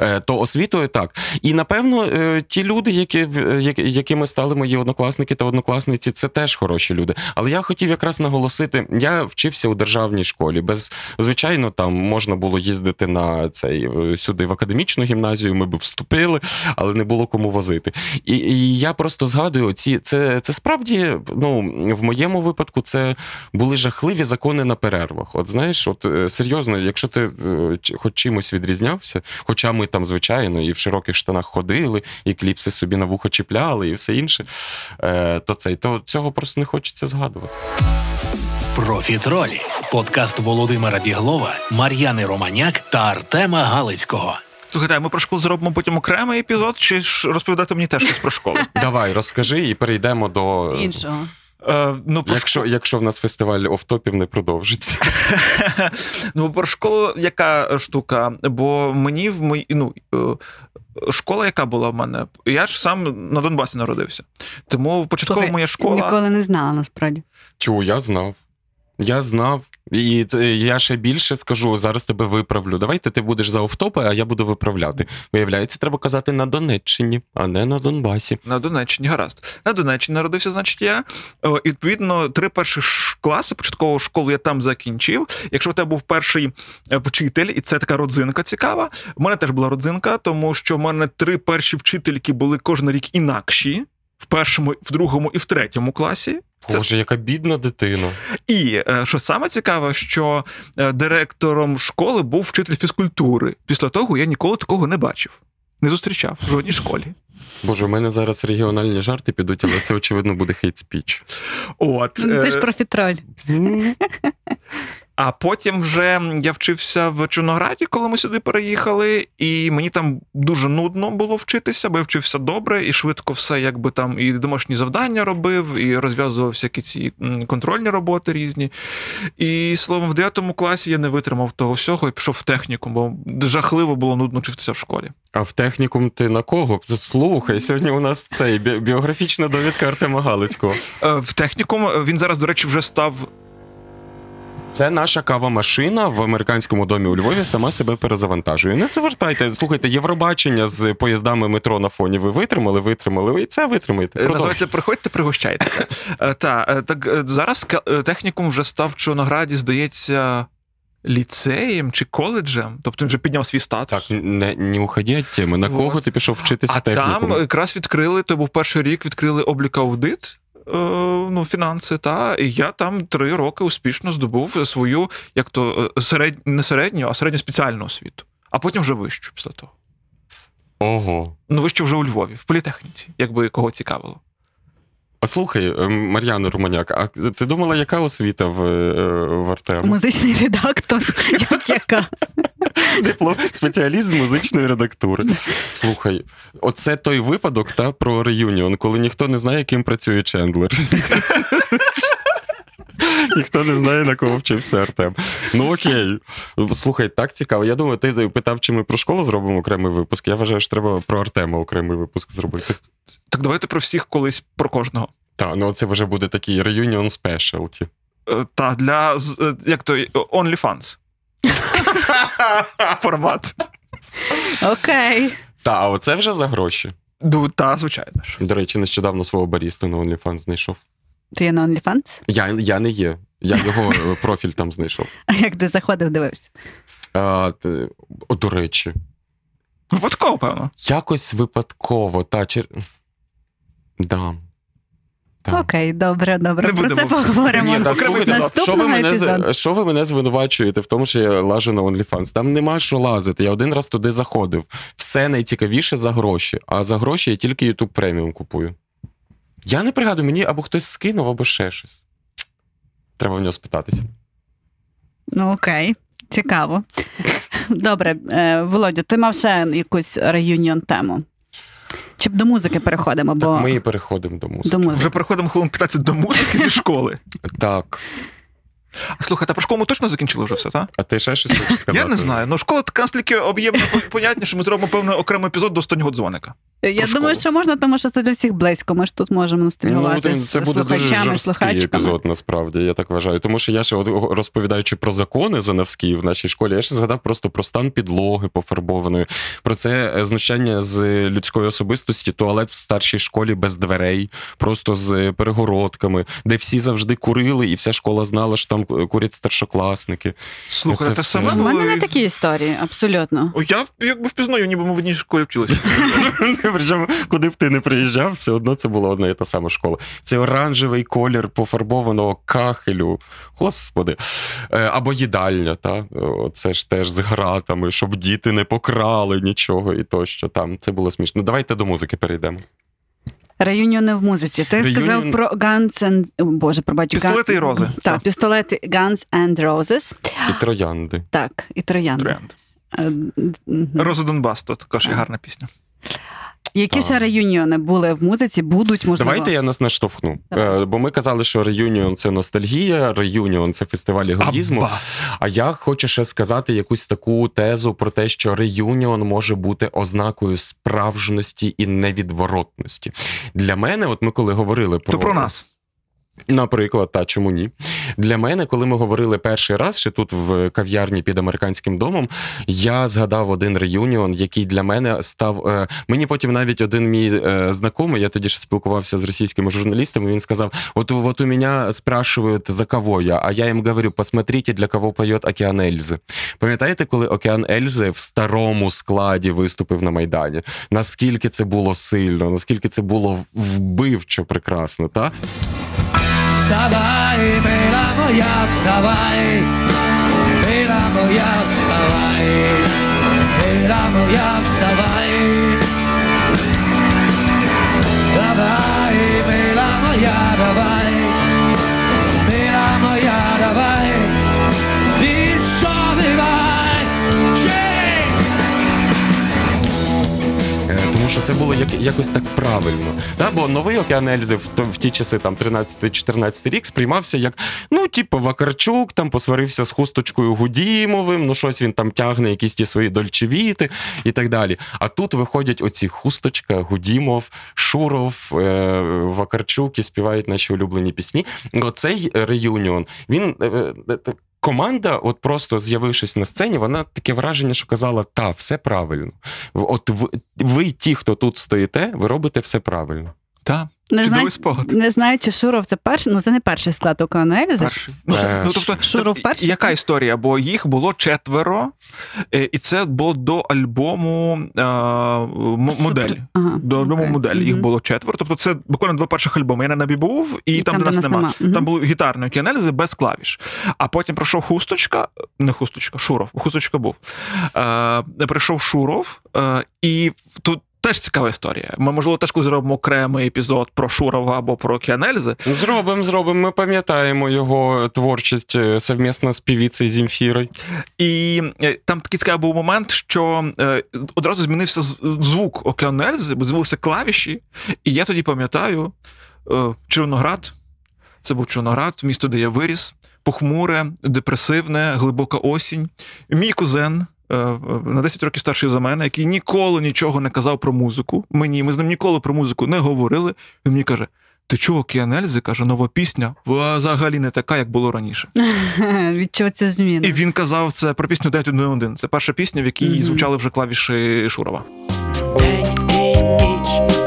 Speaker 2: Е, то освітою так. І напевно, е, ті люди, які, в- якими стали мої однокласники та однокласниці, це теж хороші люди. Але я хотів якраз наголосити: я вчився у державній школі. Без звичайно, там можна було їздити на цей е, сюди в академічну гімназію. Ми б вступили, але не було кому возити. І, і я просто згадую, ці це, це справді ну в моєму випадку це були жахливі закони на перервах. От знаєш, от е, серйозно, якщо ти е, хоч чимось відрізнявся, хоча ми там, звичайно, і в широких штанах ходили, і кліпси собі на вухо чіпляли, і все інше, е, то цей то цього просто не хочеться згадувати.
Speaker 4: Профітролі. Подкаст Володимира Біглова, Мар'яни Романяк та Артема Галицького.
Speaker 3: Слухайте, ми про школу зробимо потім окремий епізод, чи ж розповідати мені теж щось про школу?
Speaker 2: Давай, розкажи і перейдемо до
Speaker 1: Іншого.
Speaker 3: Е, ну, про
Speaker 2: Якщо, якщо в нас фестиваль офтопів не продовжиться.
Speaker 3: Ну, про школу яка штука? Бо мені в мої, ну, е, школа, яка була в мене, я ж сам на Донбасі народився. Тому початкова
Speaker 1: Слухай,
Speaker 3: моя школа.
Speaker 1: Ніколи не знала насправді.
Speaker 2: Чу, я знав. Я знав. І я ще більше скажу, зараз тебе виправлю. Давайте ти будеш за офтопи, а я буду виправляти. Виявляється, треба казати на Донеччині, а не на Донбасі.
Speaker 3: На Донеччині, гаразд. На Донеччині народився, значить, я. О, відповідно, три перші класи початкову школу я там закінчив. Якщо в тебе був перший е, вчитель, і це така родзинка цікава. В мене теж була родзинка, тому що в мене три перші вчительки були кожен рік інакші. В першому, в другому і в третьому класі. Це
Speaker 2: Боже, яка бідна дитина.
Speaker 3: І е, що саме цікаве, що е, директором школи був вчитель фізкультури. Після того я ніколи такого не бачив, не зустрічав в жодній школі.
Speaker 2: Боже, у мене зараз регіональні жарти підуть, але це очевидно буде хейт спіч.
Speaker 3: От
Speaker 1: Ну, Ти ж
Speaker 3: е,
Speaker 1: профітроль.
Speaker 3: А потім вже я вчився в Чорнограді, коли ми сюди переїхали, і мені там дуже нудно було вчитися, бо я вчився добре і швидко все, якби там і домашні завдання робив, і розв'язував всякі ці контрольні роботи різні. І словом, в 9 класі я не витримав того всього і пішов в техніку, бо жахливо було нудно вчитися в школі.
Speaker 2: А в технікум ти на кого? Слухай, сьогодні у нас цей бі- біографічна довідка Артема Галицького.
Speaker 3: Е, В технікум е, він зараз, до речі, вже став
Speaker 2: Це наша кава-машина в американському домі у Львові сама себе перезавантажує. Не завертайте. Слухайте, Євробачення з поїздами метро на фоні. Ви витримали, витримали. Ви і це витримаєте.
Speaker 3: Е, Називається Приходьте, пригощайтеся. Е, Та, е, так зараз технікум вже став Чорнограді, здається, ліцеєм чи коледжем. Тобто він вже підняв свій статус.
Speaker 2: Так, не, не уходи від теми. На кого ти пішов вчитися
Speaker 3: а
Speaker 2: в технікумі?
Speaker 3: там якраз відкрили, то був перший рік, відкрили облік аудит. Е, Ну, фінанси, та і я там три роки успішно здобув свою, як то е, серед... не середню, а середню спеціальну освіту. А потім вже вищу після того.
Speaker 2: Ого.
Speaker 3: Ну, вище вже у Львові, в політехніці, якби кого цікавило.
Speaker 2: А слухай, е, Мар'яна Романяк, а ти думала, яка освіта в, в Артема?
Speaker 1: Музичний редактор. Як яка?
Speaker 2: Диплом спеціаліст з музичної редактури. Слухай, оце той випадок та про реюніон, коли ніхто не знає, ким працює Чендлер. Ніхто не знає, на кого вчився Артем. Ну окей. Слухай, так цікаво. Я думаю, ти питав, чи ми про школу зробимо окремий випуск. Я вважаю, що треба про Артема окремий випуск зробити.
Speaker 3: Так давайте про всіх колись про кожного.
Speaker 2: Так, ну це вже буде такий реюніон спешалті.
Speaker 3: Е, Та для е, як то OnlyFans. Формат.
Speaker 1: Окей.
Speaker 2: Та, а оце вже за гроші.
Speaker 3: Ну, та, звичайно ж.
Speaker 2: До речі, нещодавно свого барісту на OnlyFans знайшов.
Speaker 1: Ти є на OnlyFans?
Speaker 2: Я, я не є. Я його е, профіль там знайшов.
Speaker 1: А як ти заходив, дивився?
Speaker 2: А, т- о, до речі,
Speaker 3: Випадково, певно.
Speaker 2: якось випадково, та чер... Да.
Speaker 1: Окей, добре, добре.
Speaker 3: Не
Speaker 1: Про це поговоримо.
Speaker 2: Ні, та, слухайте, що, ви мене, з- що ви мене звинувачуєте в тому, що я лажу на OnlyFans? Там нема що лазити. Я один раз туди заходив. Все найцікавіше за гроші. А за гроші я тільки YouTube преміум купую. Я не пригадую, мені або хтось скинув, або ще щось. Треба в нього спитатися.
Speaker 1: Ну окей, цікаво. Добре, е, Володю, ти мав ще якусь реюніон тему. Чи до музики переходимо? Бо
Speaker 2: Так, ми і переходимо до музики.
Speaker 1: до музики.
Speaker 3: Вже переходимо хвилин 15 до музики зі школи.
Speaker 2: Так.
Speaker 3: А слухайте, а про школу ми точно закінчили вже все, так?
Speaker 2: А ти ще щось хочеш сказати?
Speaker 3: Я не знаю. Ну, школа така настільки об'ємне поняття, що ми зробимо певний окремий епізод до останнього дзвоника.
Speaker 1: Я
Speaker 3: Про
Speaker 1: думаю,
Speaker 3: школу.
Speaker 1: що можна, тому що це для всіх близько. Ми ж тут можемо
Speaker 2: Ну,
Speaker 1: з
Speaker 2: це буде дуже жорсткий епізод, насправді, я так вважаю. Тому що я ще от, розповідаючи про закони Занавські в нашій школі, я ще згадав просто про стан підлоги пофарбованої, про це е, знущання з людської особистості, туалет в старшій школі без дверей, просто з перегородками, де всі завжди курили, і вся школа знала, що там курять старшокласники.
Speaker 3: Слухай,
Speaker 2: Це
Speaker 3: саме
Speaker 1: У мене не такі історії, абсолютно.
Speaker 3: О, Я якби впізнаю, ніби ми в одній школі вчилися.
Speaker 2: Куди б ти не приїжджав, все одно це була одна і та сама школа. Це оранжевий колір пофарбованого кахелю. Господи. Е, Або їдальня, та? Це ж теж з гратами, щоб діти не покрали нічого і тощо. Там це було смішно. Давайте до музики перейдемо.
Speaker 1: Реюніони в музиці. Ти
Speaker 2: Reunion...
Speaker 1: сказав про Guns and... Боже, пробач.
Speaker 3: Пістолети
Speaker 1: Gun-
Speaker 3: і рози.
Speaker 1: Так,
Speaker 3: Так.
Speaker 1: пістолети Guns and Roses.
Speaker 2: І троянди.
Speaker 1: Так, і троянди.
Speaker 3: Тренд.
Speaker 1: Е.
Speaker 3: Роза Донбас, то також є гарна пісня.
Speaker 1: Які ще реюніони були в музиці, будуть, можливо.
Speaker 2: Давайте я нас наштовхну.
Speaker 1: Давай.
Speaker 2: Е, Бо ми казали, що реюніон це ностальгія, реюніон це фестиваль егоїзму.
Speaker 3: Абба.
Speaker 2: А я хочу ще сказати якусь таку тезу про те, що реюніон може бути ознакою справжності і невідворотності. Для мене, от ми коли говорили про,
Speaker 3: То про нас.
Speaker 2: Наприклад, та чому ні? Для мене, коли ми говорили перший раз, ще тут в кав'ярні під американським домом, я згадав один реюніон, який для мене став. Е, мені потім навіть один мій е, знайомий, я тоді ще спілкувався з російськими журналістами. Він сказав: От, от у мене спрашивають за кого я, а я їм говорю, посмотрите, для кого поет Океан Ельзи. Пам'ятаєте, коли Океан Ельзи в старому складі виступив на Майдані? Наскільки це було сильно, наскільки це було вбивчо прекрасно, та?
Speaker 5: Wstawaj, mela moja, wstawaj, mela moja, wstawaj, mela moja, wstawaj. Dawaj, mela moja, dawaj,
Speaker 2: Що це було як, якось так правильно. Да? Бо новий Океан Ельзи в, в ті часи, там 13-14 рік, сприймався як, ну, типу, Вакарчук там посварився з хусточкою Гудімовим, ну щось він там тягне, якісь ті свої дольчевіти і так далі. А тут виходять оці хусточка, Гудімов, Шуров, е, Вакарчук і співають наші улюблені пісні. Оцей реюніон, він. е, е, Команда, от просто з'явившись на сцені, вона таке враження, що казала: та, все правильно. От ви, ви, ті, хто тут стоїте, ви робите все правильно.
Speaker 3: Так,
Speaker 1: Не знаю,
Speaker 3: спогад.
Speaker 1: не знаю, чи Шуров це перший, ну це не перший склад Ельзи.
Speaker 3: Перший. Ну,
Speaker 2: Е,
Speaker 3: ну, тобто,
Speaker 1: Шуров
Speaker 3: так,
Speaker 1: перший?
Speaker 3: Яка історія? Бо їх було четверо, е, і це було до альбому е, м- модель.
Speaker 1: Ага,
Speaker 3: До альбому
Speaker 1: окей.
Speaker 3: модель їх було четверо. Тобто це буквально два перших альбоми. Я на небі був, і, там, де нас нема.
Speaker 1: Мгм.
Speaker 3: Там були гітарні океанельзи без клавіш. А потім прийшов хусточка, не хусточка, Шуров. Хусточка був. Е, прийшов Шуров, е, і тут. Теж цікава історія. Ми, можливо, теж коли зробимо окремий епізод про Шурова або про океанельзи.
Speaker 2: Зробимо, зробимо. Ми пам'ятаємо його творчість е, совмісно з півіцею Зімфірою.
Speaker 3: І е, там такий цікавий був момент, що е, одразу змінився звук океанельзи, бо з'явилися клавіші. І я тоді пам'ятаю Червоноград. Це був Червоноград, місто, де я виріс, похмуре, депресивне, глибока осінь. Мій кузен. Е, На 10 років старший за мене, який ніколи нічого не казав про музику. Мені ми з ним ніколи про музику не говорили. Він мені каже: Ти чого, Кіанельзи, каже, нова пісня взагалі не така, як було раніше.
Speaker 1: Відчув цю зміну.
Speaker 3: І він казав це про пісню 911. Це перша пісня, в якій звучали вже клавіші Шурова.
Speaker 5: День і ніч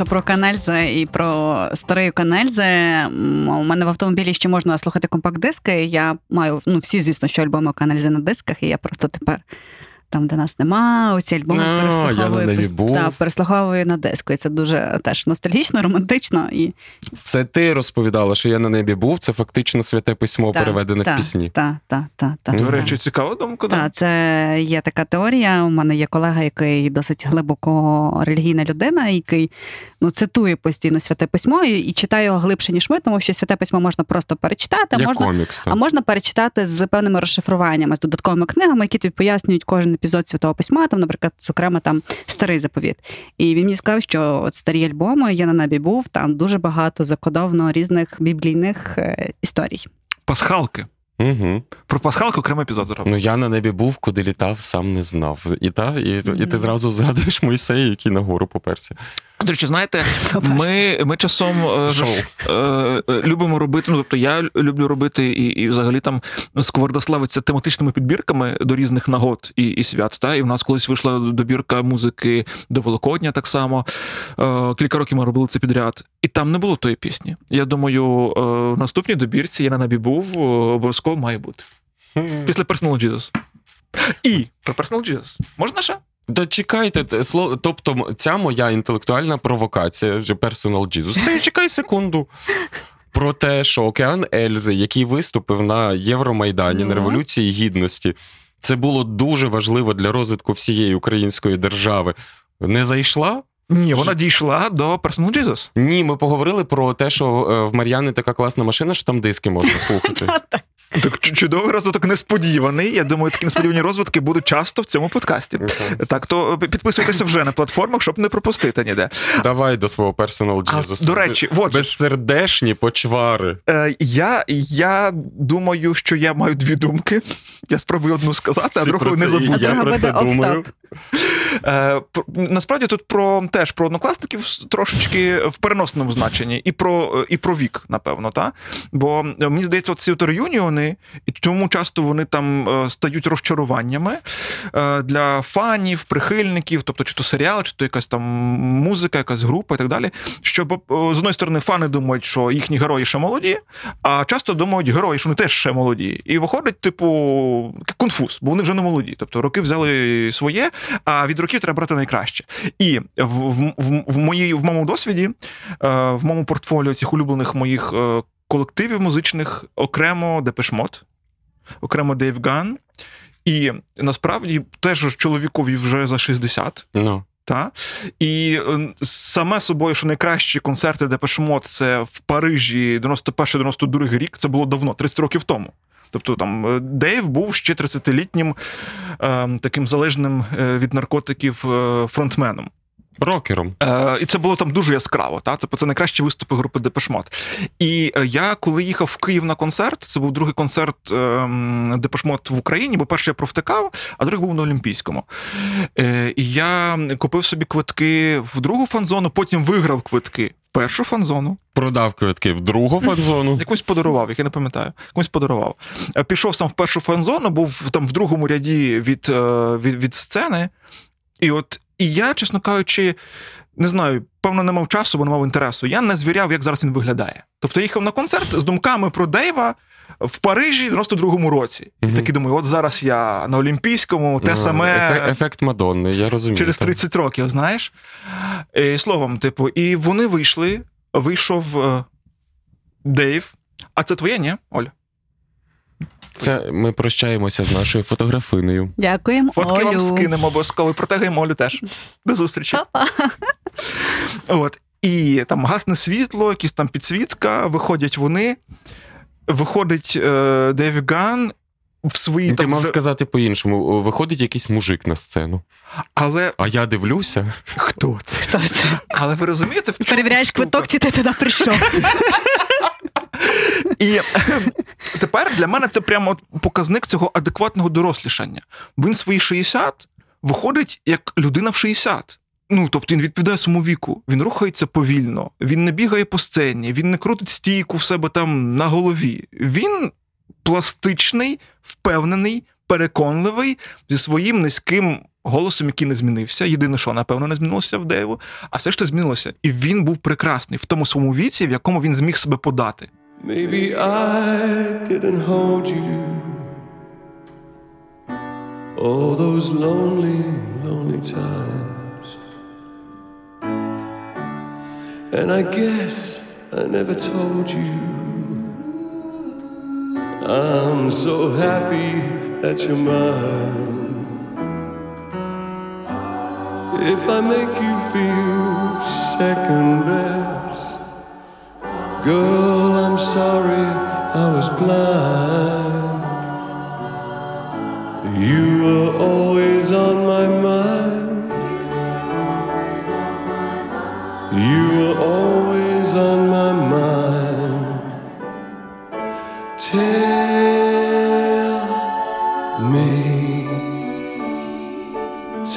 Speaker 1: якщо про канельзе і про старий канельзе, у мене в автомобілі ще можна слухати компакт-диски. Я маю ну всі, звісно, що альбоми канельзе на дисках, і я просто тепер. Там, де нас нема, оці альбоми
Speaker 2: А, на
Speaker 1: переслуховую,
Speaker 2: небі
Speaker 1: пос-
Speaker 2: був.
Speaker 1: та, переслуховую на диску. І це дуже теж ностальгічно, романтично. І
Speaker 2: Це ти розповідала, що я на небі був. Це фактично святе письмо,
Speaker 1: та,
Speaker 2: переведене
Speaker 1: та,
Speaker 2: в пісні.
Speaker 1: Так, так, так. Та,
Speaker 3: До речі, цікава думка.
Speaker 1: Так, це є така теорія. У мене є колега, який досить глибоко релігійна людина, який ну цитує постійно святе письмо і, і читає його глибше, ніж ми, тому що святе письмо можна просто перечитати, а
Speaker 2: Як
Speaker 1: можна.
Speaker 2: комікс.
Speaker 1: А можна перечитати з певними розшифруваннями, з додатковими книгами, які тобі пояснюють кожен епізод святого письма, там, наприклад, зокрема, там старий заповіт. І він мені сказав, що от старі альбоми я на небі був, там дуже багато закодовано різних біблійних е, історій.
Speaker 3: Пасхалки.
Speaker 2: Угу.
Speaker 3: Про пасхалку окремий епізод зробив.
Speaker 2: Ну я на небі був, куди літав, сам не знав. І та, і, і ти зразу згадуєш Мойсея, який нагору поперся.
Speaker 3: До речі, знаєте, ми, ми часом е,
Speaker 2: Шоу.
Speaker 3: е, е, любимо робити. Ну, тобто я люблю робити і, і взагалі там Сковорда славиться тематичними підбірками до різних нагод і, і свят. Та? І в нас колись вийшла добірка музики до Великодня так само. Е, кілька років ми робили це підряд. І там не було тої пісні. Я думаю, е, в наступній добірці я на небі був, обов'язково має бути. Після Personal Jesus. І про Personal Jesus. Можна ще?
Speaker 2: Да чекайте, слово, тобто ця моя інтелектуальна провокація, вже персонал. Це чекай секунду. Про те, що океан Ельзи, який виступив на Євромайдані, на. Революції Гідності, це було дуже важливо для розвитку всієї української держави. Не зайшла?
Speaker 3: Ні, вона дійшла до Personal Jesus.
Speaker 2: Ні, ми поговорили про те, що е, в Мар'яни така класна машина, що там диски можна слухати.
Speaker 3: Так чудовий розвиток несподіваний. Я думаю, такі несподівані розвитки будуть часто в цьому подкасті. Так, то е, підписуйтеся вже на платформах, щоб не пропустити ніде.
Speaker 2: Давай до свого персонал Jesus.
Speaker 3: до речі, от же ж,
Speaker 2: безсердешні почвари.
Speaker 3: е, я, я думаю, що я маю дві думки. Я спробую одну сказати, а
Speaker 2: Ти
Speaker 3: другу не забуду.
Speaker 1: А
Speaker 2: Я про це думаю.
Speaker 1: офтоп.
Speaker 3: Е, насправді тут про теж про однокласників трошечки в переносному значенні, і про, і про вік, напевно, та? Бо е, мені здається, ці от реюніони, і чому часто вони там е, стають розчаруваннями е, для фанів, прихильників, тобто чи то серіал, чи то якась там музика, якась група і так далі. Щоб е, з одної сторони фани думають, що їхні герої ще молоді, а часто думають герої, що вони теж ще молоді. І виходить, типу, конфуз, бо вони вже не молоді. Тобто роки взяли своє, а від років треба брати найкраще. І в, в, в, в, моїй, в моєму досвіді, е, в моєму портфоліо цих улюблених моїх е, колективів музичних окремо Depeche Mode, окремо Дейв Ґаан. І насправді теж чоловікові вже за 60.
Speaker 2: Ну.
Speaker 3: Та? І е, саме собою, що найкращі концерти Depeche Mode це в Парижі 91-92 рік, це було давно, 30 років тому. Тобто там е, Дейв був ще 30-літнім е, таким залежним е, від наркотиків е, фронтменом.
Speaker 2: Рокером.
Speaker 3: Е, і це було там дуже яскраво. Та? Тобто це найкращі виступи групи Депешмот. І е, я, коли їхав в Київ на концерт, це був другий концерт е, Депешмот в Україні, бо перший я провтикав, а другий був на Олімпійському. Е, і я купив собі квитки в другу фан-зону, потім виграв квитки в першу фан-зону.
Speaker 2: Продав квитки в другу фан-зону.
Speaker 3: Якусь подарував, як я не пам'ятаю. Комусь подарував. Е, Пішов сам в першу фан-зону, був там в другому ряді від, е, від, від сцени. І от і я, чесно кажучи, не знаю, певно, не мав часу, бо не мав інтересу. Я не звіряв, як зараз він виглядає. Тобто їхав на концерт з думками про Дейва в Парижі в 92-му році. І
Speaker 2: Мгм.
Speaker 3: такий думаю, от зараз я на Олімпійському, те
Speaker 2: Ну,
Speaker 3: саме.
Speaker 2: ефе- ефект Мадонни, я розумію.
Speaker 3: Через
Speaker 2: так.
Speaker 3: 30 років, знаєш. І, словом, типу, і вони вийшли, вийшов е, Дейв. А це твоє, ні, Оля?
Speaker 2: Це ми прощаємося з нашою фотографинею.
Speaker 1: Дякуємо.
Speaker 3: Фотки вам скинемо обов'язково. Протегаємо Олю теж. До зустрічі.
Speaker 1: Па-па.
Speaker 3: От. І там гасне світло, якісь там підсвітка, виходять вони. Виходить е, Дейв Ган в своїй
Speaker 2: Ти
Speaker 3: там.
Speaker 2: мав
Speaker 3: вже-
Speaker 2: сказати по-іншому. Виходить якийсь мужик на сцену.
Speaker 3: Але
Speaker 2: А я дивлюся.
Speaker 3: хто це?
Speaker 1: Хто це?
Speaker 3: Але ви розумієте, в чому
Speaker 1: Перевіряєш
Speaker 3: штука?
Speaker 1: квиток, чи ти туди прийшов.
Speaker 3: І тепер для мене це прямо показник цього адекватного дорослішання. Він свої 60 виходить як людина в 60. Ну, тобто він відповідає своєму віку, він рухається повільно, він не бігає по сцені, він не крутить стійку в себе там на голові. Він пластичний, впевнений, переконливий зі своїм низьким голосом, який не змінився. Єдине, що напевно не змінилося в Дейву, а все ж змінилося. І він був прекрасний в тому своєму віці, в якому він зміг себе подати.
Speaker 6: Maybe I didn't hold you all those lonely, lonely times. And I guess I never told you I'm so happy that you're mine. If I make you feel second best. Girl, I'm sorry I was blind. You were always on my mind. You were always on my mind. Tell me,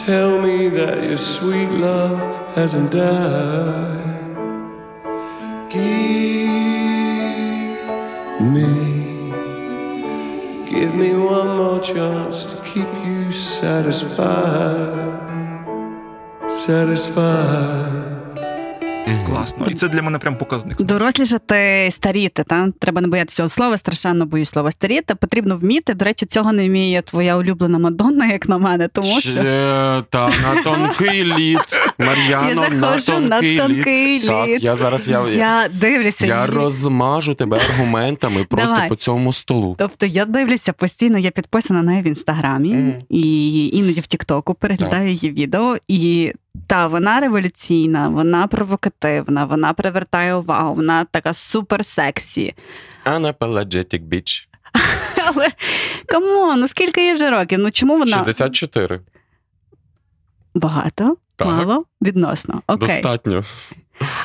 Speaker 6: tell me that your sweet love hasn't died. Chance to keep you satisfied, satisfied.
Speaker 3: Класно. І це для мене прям показник.
Speaker 1: Дорослішати, старіти, та треба не боятися цього слова. Страшенно боюсь слова старіти. Потрібно вміти. До речі, цього не вміє твоя улюблена Мадонна, як на мене, тому що.
Speaker 2: Та на тонкий лід. Мар'яно,
Speaker 1: Я
Speaker 2: на
Speaker 1: заходжу на
Speaker 2: тонкий,
Speaker 1: тонкий
Speaker 2: лід. Так, я зараз я, я,
Speaker 1: дивлюся.
Speaker 2: я
Speaker 1: її.
Speaker 2: розмажу тебе аргументами просто
Speaker 1: Давай.
Speaker 2: по цьому столу.
Speaker 1: Тобто я дивлюся постійно, я підписана на неї в інстаграмі
Speaker 2: Мгм.
Speaker 1: і іноді в Тіктоку переглядаю її відео. І та вона революційна, вона провокативна, вона привертає увагу, вона така супер сексі.
Speaker 2: Unapologetic bitch.
Speaker 1: Але come on, ну скільки їй вже років? Ну чому вона
Speaker 2: 64.
Speaker 1: багато?
Speaker 2: Так.
Speaker 1: Мало відносно. Окей.
Speaker 2: Достатньо.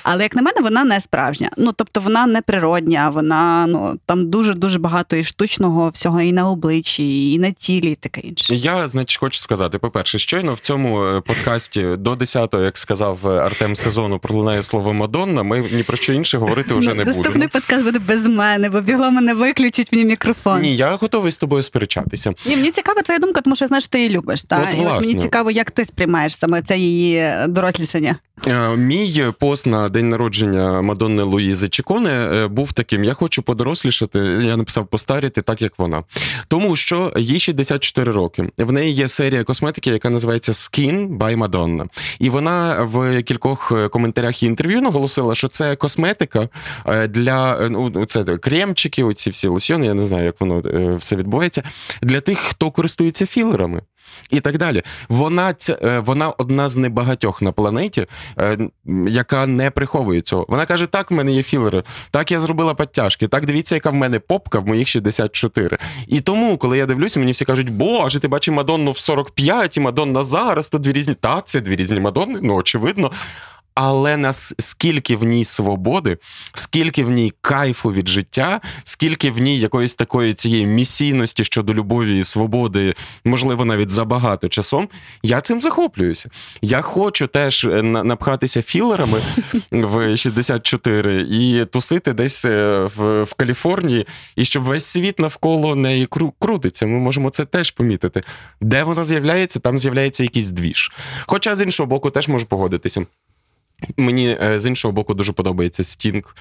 Speaker 1: Але як на мене, вона не справжня. Ну тобто вона не природня, вона ну там дуже дуже багато і штучного всього і на обличчі, і на тілі, і таке інше.
Speaker 2: Я, значить, хочу сказати: по-перше, щойно в цьому е, подкасті до 10-го, як сказав е, Артем сезону, пролунає слово Мадонна. Ми ні про що інше говорити вже не
Speaker 1: Наступний
Speaker 2: будемо.
Speaker 1: подкаст буде без мене, бо бігло мене виключить мені мікрофон.
Speaker 2: Ні, я готовий з тобою сперечатися.
Speaker 1: Ні, мені цікава твоя думка, тому що що ти її любиш. Та?
Speaker 2: От,
Speaker 1: і от мені цікаво, як ти сприймаєш саме це її дорослішання.
Speaker 2: Е, Мій пост на день народження Мадонни Луїзи Чіконе е, був таким: я хочу подорослішати. Я написав постаріти так, як вона. Тому що їй 64 роки. В неї є серія косметики, яка називається Skin by Madonna. І вона в кількох е, коментарях і інтерв'ю наголосила, що це косметика е, для ну, це кремчики, оці всі лосьйони, я не знаю, як воно все відбувається, для тих, хто користується філерами. І так далі. Вона е, вона одна з небагатьох на планеті, е, яка не приховує цього. Вона каже: так, в мене є філери, так я зробила підтяжки, так дивіться, яка в мене попка в моїх 64. І тому, коли я дивлюся, мені всі кажуть, боже, ти бачиш Мадонну в 45 і Мадонна зараз, то дві різні. Та, це дві різні Мадонни, ну очевидно. Але нас скільки в ній свободи, скільки в ній кайфу від життя, скільки в ній якоїсь такої цієї місійності щодо любові і свободи, можливо, навіть забагато часом, я цим захоплююся. Я хочу теж е, напхатися філерами в 64 і тусити десь е, в, в Каліфорнії, і щоб весь світ навколо неї кру- крутиться. Ми можемо це теж помітити. Де вона з'являється, там з'являється якийсь двіж. Хоча з іншого боку, теж можу погодитися. Мені е, з іншого боку дуже подобається стінг,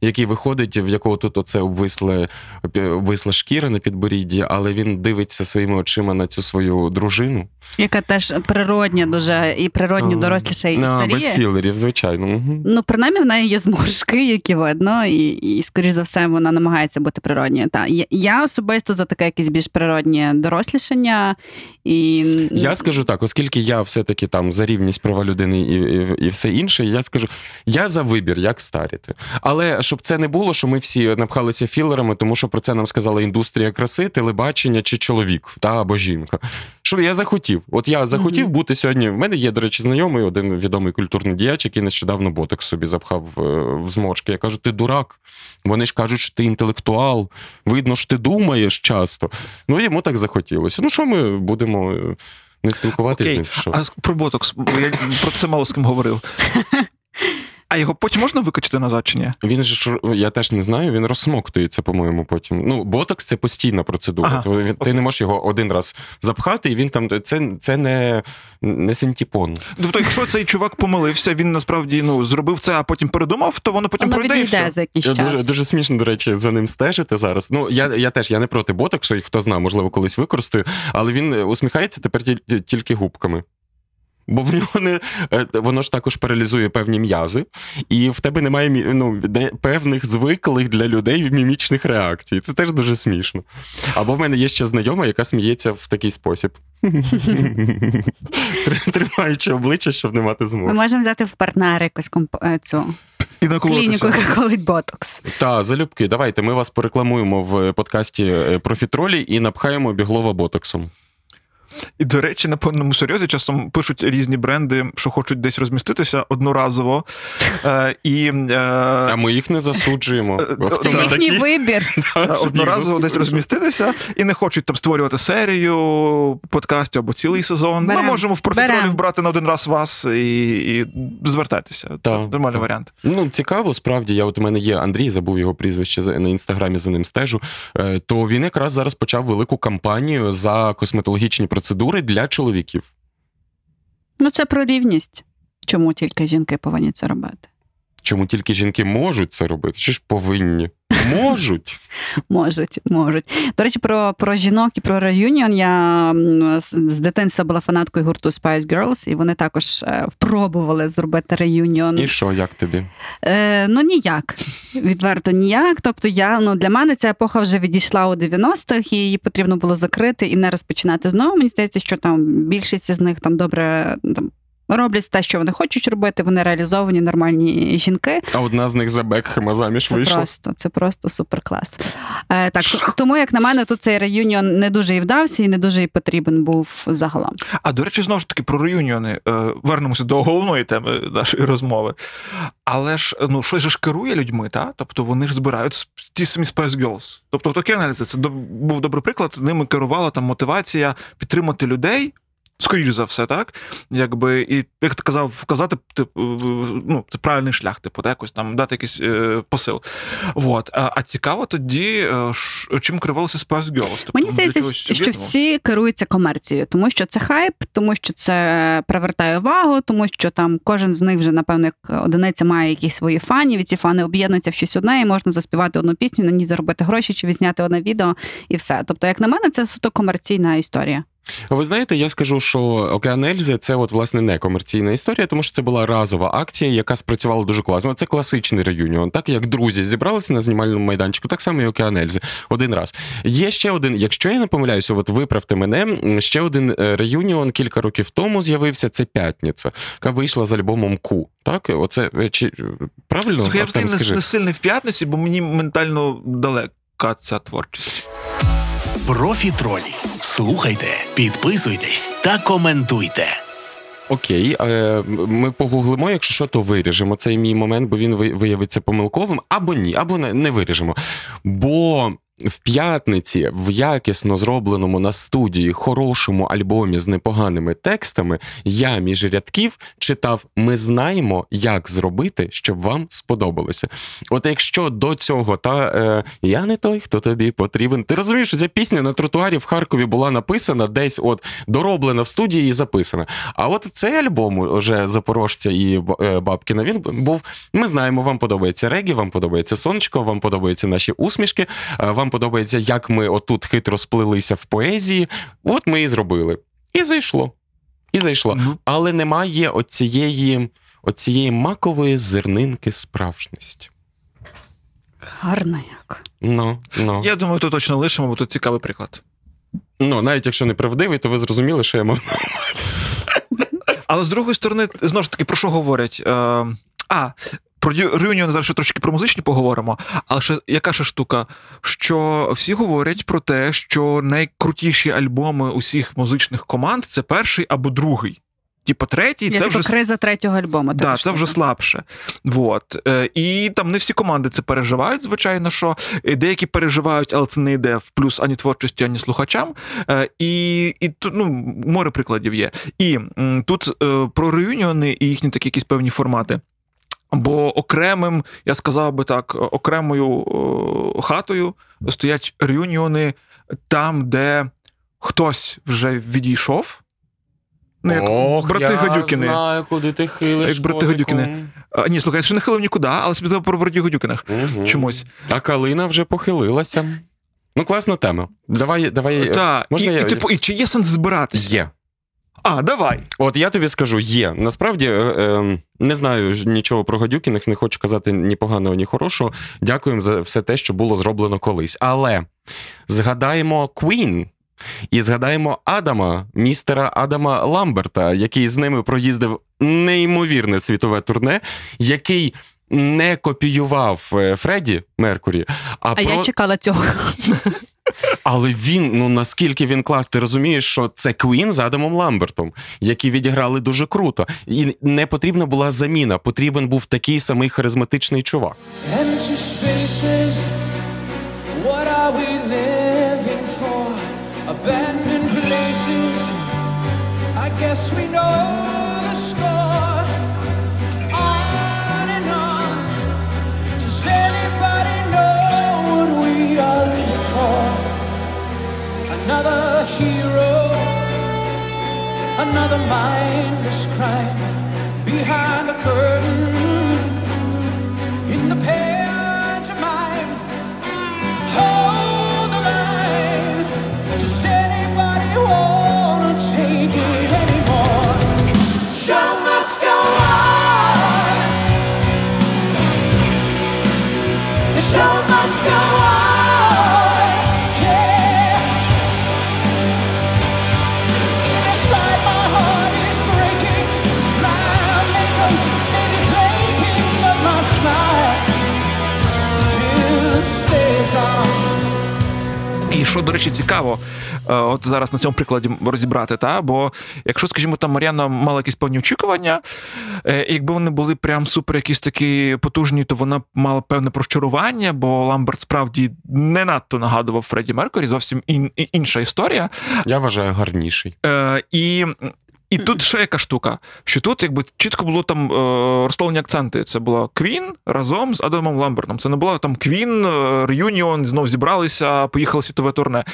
Speaker 2: який виходить, в якого тут оце обвисле, обвисла шкіра на підборідді, але він дивиться своїми очима на цю свою дружину.
Speaker 1: Яка теж природня дуже і природньо доросліша і
Speaker 2: А, без філерів, звичайно. Мгм.
Speaker 1: Ну, принаймні, в неї є зморшки, які видно, і, і скоріш за все, вона намагається бути природньою. Та я особисто за таке якесь більш природнє дорослішання. І
Speaker 2: Я скажу так, оскільки я все-таки там за рівність права людини і, і, і все інше, я скажу, я за вибір, як старіти. Але щоб це не було, що ми всі напхалися філерами, тому що про це нам сказала індустрія краси, телебачення чи чоловік, та або жінка. Що я захотів? От я захотів
Speaker 1: Мгм.
Speaker 2: бути сьогодні. В мене є, до речі, знайомий, один відомий культурний діяч, який нещодавно боток собі запхав е, в зморшки. Я кажу, ти дурак. Вони ж кажуть, що ти інтелектуал. Видно, що ти думаєш часто. Ну, йому так захотілося. Ну, що ми будемо е, не спілкуватися з ним? Що?
Speaker 3: а про ботокс, бо я про це мало з ким говорив. А його потім можна викачати назад чи ні?
Speaker 2: Він же ж, я теж не знаю, він розсмоктується, по-моєму, потім. Ну, ботокс це постійна процедура.
Speaker 3: Ага.
Speaker 2: То він- Ти не можеш його один раз запхати, і він там. Це, це не, не синтіпон.
Speaker 3: Тобто, якщо цей чувак помилився, він насправді ну зробив це, а потім передумав, то воно потім
Speaker 1: Воно
Speaker 3: пройде і все.
Speaker 1: за якийсь час.
Speaker 2: Дуже, дуже смішно, до речі, за ним стежити зараз. Ну, я, я теж я не проти ботоксу, і хто знає, можливо, колись використаю, але він усміхається тепер тільки губками. Бо в нього не е, воно ж також паралізує певні м'язи, і в тебе немає ну, певних звиклих для людей мімічних реакцій. Це теж дуже смішно. Або в мене є ще знайома, яка сміється в такий спосіб. Тримаючи обличчя, щоб не мати змоги.
Speaker 1: Ми можемо взяти в партнери якусь комп... е, цю
Speaker 3: І
Speaker 1: клініку, яка колить ботокс.
Speaker 2: Та, залюбки, давайте ми вас порекламуємо в подкасті е, Профітролі і напхаємо біглова ботоксом.
Speaker 3: І, до речі, на повному серйозі часом пишуть різні бренди, що хочуть десь розміститися одноразово. Е, і е,
Speaker 2: А ми їх не засуджуємо.
Speaker 3: Це
Speaker 1: Їхній
Speaker 2: такі?
Speaker 1: вибір.
Speaker 3: Та, одноразово десь розміститися і не хочуть там створювати серію подкастів або цілий сезон.
Speaker 1: Берем.
Speaker 3: Ми можемо в профітролі вбрати на один раз вас і, і звертайтеся. Це
Speaker 2: Та,
Speaker 3: нормальний
Speaker 2: та.
Speaker 3: варіант.
Speaker 2: Ну, цікаво, справді. Я от у мене є Андрій, забув його прізвище на інстаграмі за ним стежу. Е, То він якраз зараз почав велику кампанію за косметологічні процедури для чоловіків.
Speaker 1: Ну це про рівність. Чому тільки жінки повинні це робити?
Speaker 2: Чому тільки жінки можуть це робити? Чи ж повинні? Можуть.
Speaker 1: Можуть, можуть. До речі, про, про жінок і про реюніон. Я з дитинства була фанаткою гурту Spice Girls, і вони також е, пробували зробити реюніон.
Speaker 2: І що, як тобі?
Speaker 1: Е, ну ніяк. Відверто ніяк. Тобто, я ну для мене ця епоха вже відійшла у 90-х, і її потрібно було закрити і не розпочинати знову. Мені здається, що там більшість з них там добре там. Роблять те, що вони хочуть робити, вони реалізовані нормальні жінки.
Speaker 2: А одна з них за Бекхема заміж
Speaker 1: Це
Speaker 2: вийшла.
Speaker 1: просто, це просто супер клас. Е, так, тому як на мене, тут цей реюніон не дуже і вдався, і не дуже і потрібен був загалом.
Speaker 3: А до речі, знову ж таки про реюніони. Е, Вернемося до головної теми нашої розмови. Але ж ну щось ж керує людьми, та? Тобто вони ж збирають ті самі Spice Girls. Тобто такі аналізи. Це до- був добрий приклад. Ними керувала там мотивація підтримати людей. Скоріш за все, так? Якби, і як ти казав, вказати, типу, ну, це правильний шлях, типу, якось там дати якийсь е, посил. Вот. А, а цікаво тоді, е, ш- чим керувалися Spice Girls? Тобто,
Speaker 1: Мені здається, що всі керуються комерцією, тому що це хайп, тому що це привертає увагу, тому що там кожен з них вже, напевно, як одиниця має якісь свої фанів, і ці фани об'єднуються в щось одне, і можна заспівати одну пісню, на ній заробити гроші чи відзняти одне відео, і все. Тобто, як на мене, це суто комерційна історія.
Speaker 2: Ви знаєте, я скажу, що Океан Ельзи це от власне не комерційна історія, тому що це була разова акція, яка спрацювала дуже класно. Це класичний реюніон. Так як друзі зібралися на знімальному майданчику, так само і Океан Ельзи. Один раз. Є ще один, якщо я не помиляюся, от виправте мене. Ще один е, реюніон кілька років тому з'явився. Це п'ятниця, яка вийшла з альбомом Ку. Так, оце е, чи правильно
Speaker 3: Слухай, я не, не сильний в п'ятниці, бо мені ментально далека ця творчість.
Speaker 4: Профітролі. Слухайте, підписуйтесь та коментуйте.
Speaker 2: Окей, е, ми погуглимо, якщо що, то виріжемо цей мій момент, бо він виявиться помилковим, або ні, або не, не виріжемо. Бо в п'ятниці в якісно зробленому на студії хорошому альбомі з непоганими текстами я між рядків читав: ми знаємо, як зробити, щоб вам сподобалося. От якщо до цього та е, я не той, хто тобі потрібен. Ти розумієш, що ця пісня на тротуарі в Харкові була написана, десь от дороблена в студії і записана. А от цей альбом уже Запорожця і е, Бабкіна він був. Ми знаємо, вам подобається регі, вам подобається сонечко, вам подобаються наші усмішки, е, вам подобається, як ми отут хитро сплелися в поезії. От ми і зробили. І зайшло. І зайшло.
Speaker 3: Ну,
Speaker 2: Але немає оцієї, оцієї макової зернинки справжності.
Speaker 1: Гарно як.
Speaker 2: Ну, ну.
Speaker 3: я думаю, то точно лишимо, бо тут цікавий приклад.
Speaker 2: ну, навіть якщо не правдивий, то ви зрозуміли, що я мав на увазі.
Speaker 3: Але з другої сторони, знову ж таки, про що говорять? Е, а, про реюніон зараз ще трошки про музичні поговоримо. Але ще яка ще штука? Що всі говорять про те, що найкрутіші альбоми усіх музичних команд це перший або другий. Типа третій,
Speaker 1: Я
Speaker 3: це
Speaker 1: типу
Speaker 3: вже
Speaker 1: криза третього альбому.
Speaker 3: Да, це вже слабше. Вот. Е, і там не всі команди це переживають, звичайно, що Е, деякі переживають, але це не йде в плюс ані творчості, ані слухачам. Е, і і тут ну, море прикладів є. І тут про реюніони і їхні такі якісь певні формати. Бо окремим, я сказав би так, окремою о, хатою стоять реюніони там, де хтось вже відійшов. Ну, як
Speaker 2: Ох,
Speaker 3: брати
Speaker 2: я
Speaker 3: Гадюкіни.
Speaker 2: знаю, куди ти хилиш.
Speaker 3: Як брати
Speaker 2: котику.
Speaker 3: Гадюкіни. А, ні, слухай, я ще не хилив нікуди, але собі сказав про братів Гадюкіних.
Speaker 2: Мгм.
Speaker 3: Чомусь.
Speaker 2: А Калина вже похилилася. Ну, класна тема. Давай, давай.
Speaker 3: Та,
Speaker 2: можна
Speaker 3: і,
Speaker 2: я-
Speaker 3: і, типу, і чи є сенс збиратися?
Speaker 2: Є.
Speaker 3: А, давай.
Speaker 2: От я тобі скажу, є. Насправді е, е, не знаю нічого про Гадюкіних, не хочу казати ні поганого, ні хорошого. Дякуємо за все те, що було зроблено колись. Але згадаємо Queen. І згадаємо Адама, містера Адама Ламберта, який з ними проїздив неймовірне світове турне, який не копіював е, Фредді Меркурі, а,
Speaker 1: А
Speaker 2: про...
Speaker 1: я чекала цього.
Speaker 2: Але він, ну наскільки він клас, ти розумієш, що це Квін з Адамом Ламбертом, які відіграли дуже круто. І не потрібна була заміна, потрібен був такий самий харизматичний чувак.
Speaker 5: I guess we know Another hero. Another mindless crime. Behind the curtain in the pantomime.
Speaker 3: І що, до речі, цікаво, е, от зараз на цьому прикладі розібрати, та? бо якщо, скажімо, там Мар'яна мала якісь певні очікування, е, і якби вони були прям супер якісь такі потужні, то вона мала певне прощарування, бо Ламберт справді не надто нагадував Фредді Меркурі, зовсім ін- інша історія.
Speaker 2: Я вважаю гарніший.
Speaker 3: Е, і, і тут ще яка штука, що тут якби чітко було там е, розставлені акценти. Це була Квін разом з Адамом Ламбертом. Це не було там Квін, реюніон, знов зібралися, поїхали світове турне. Е,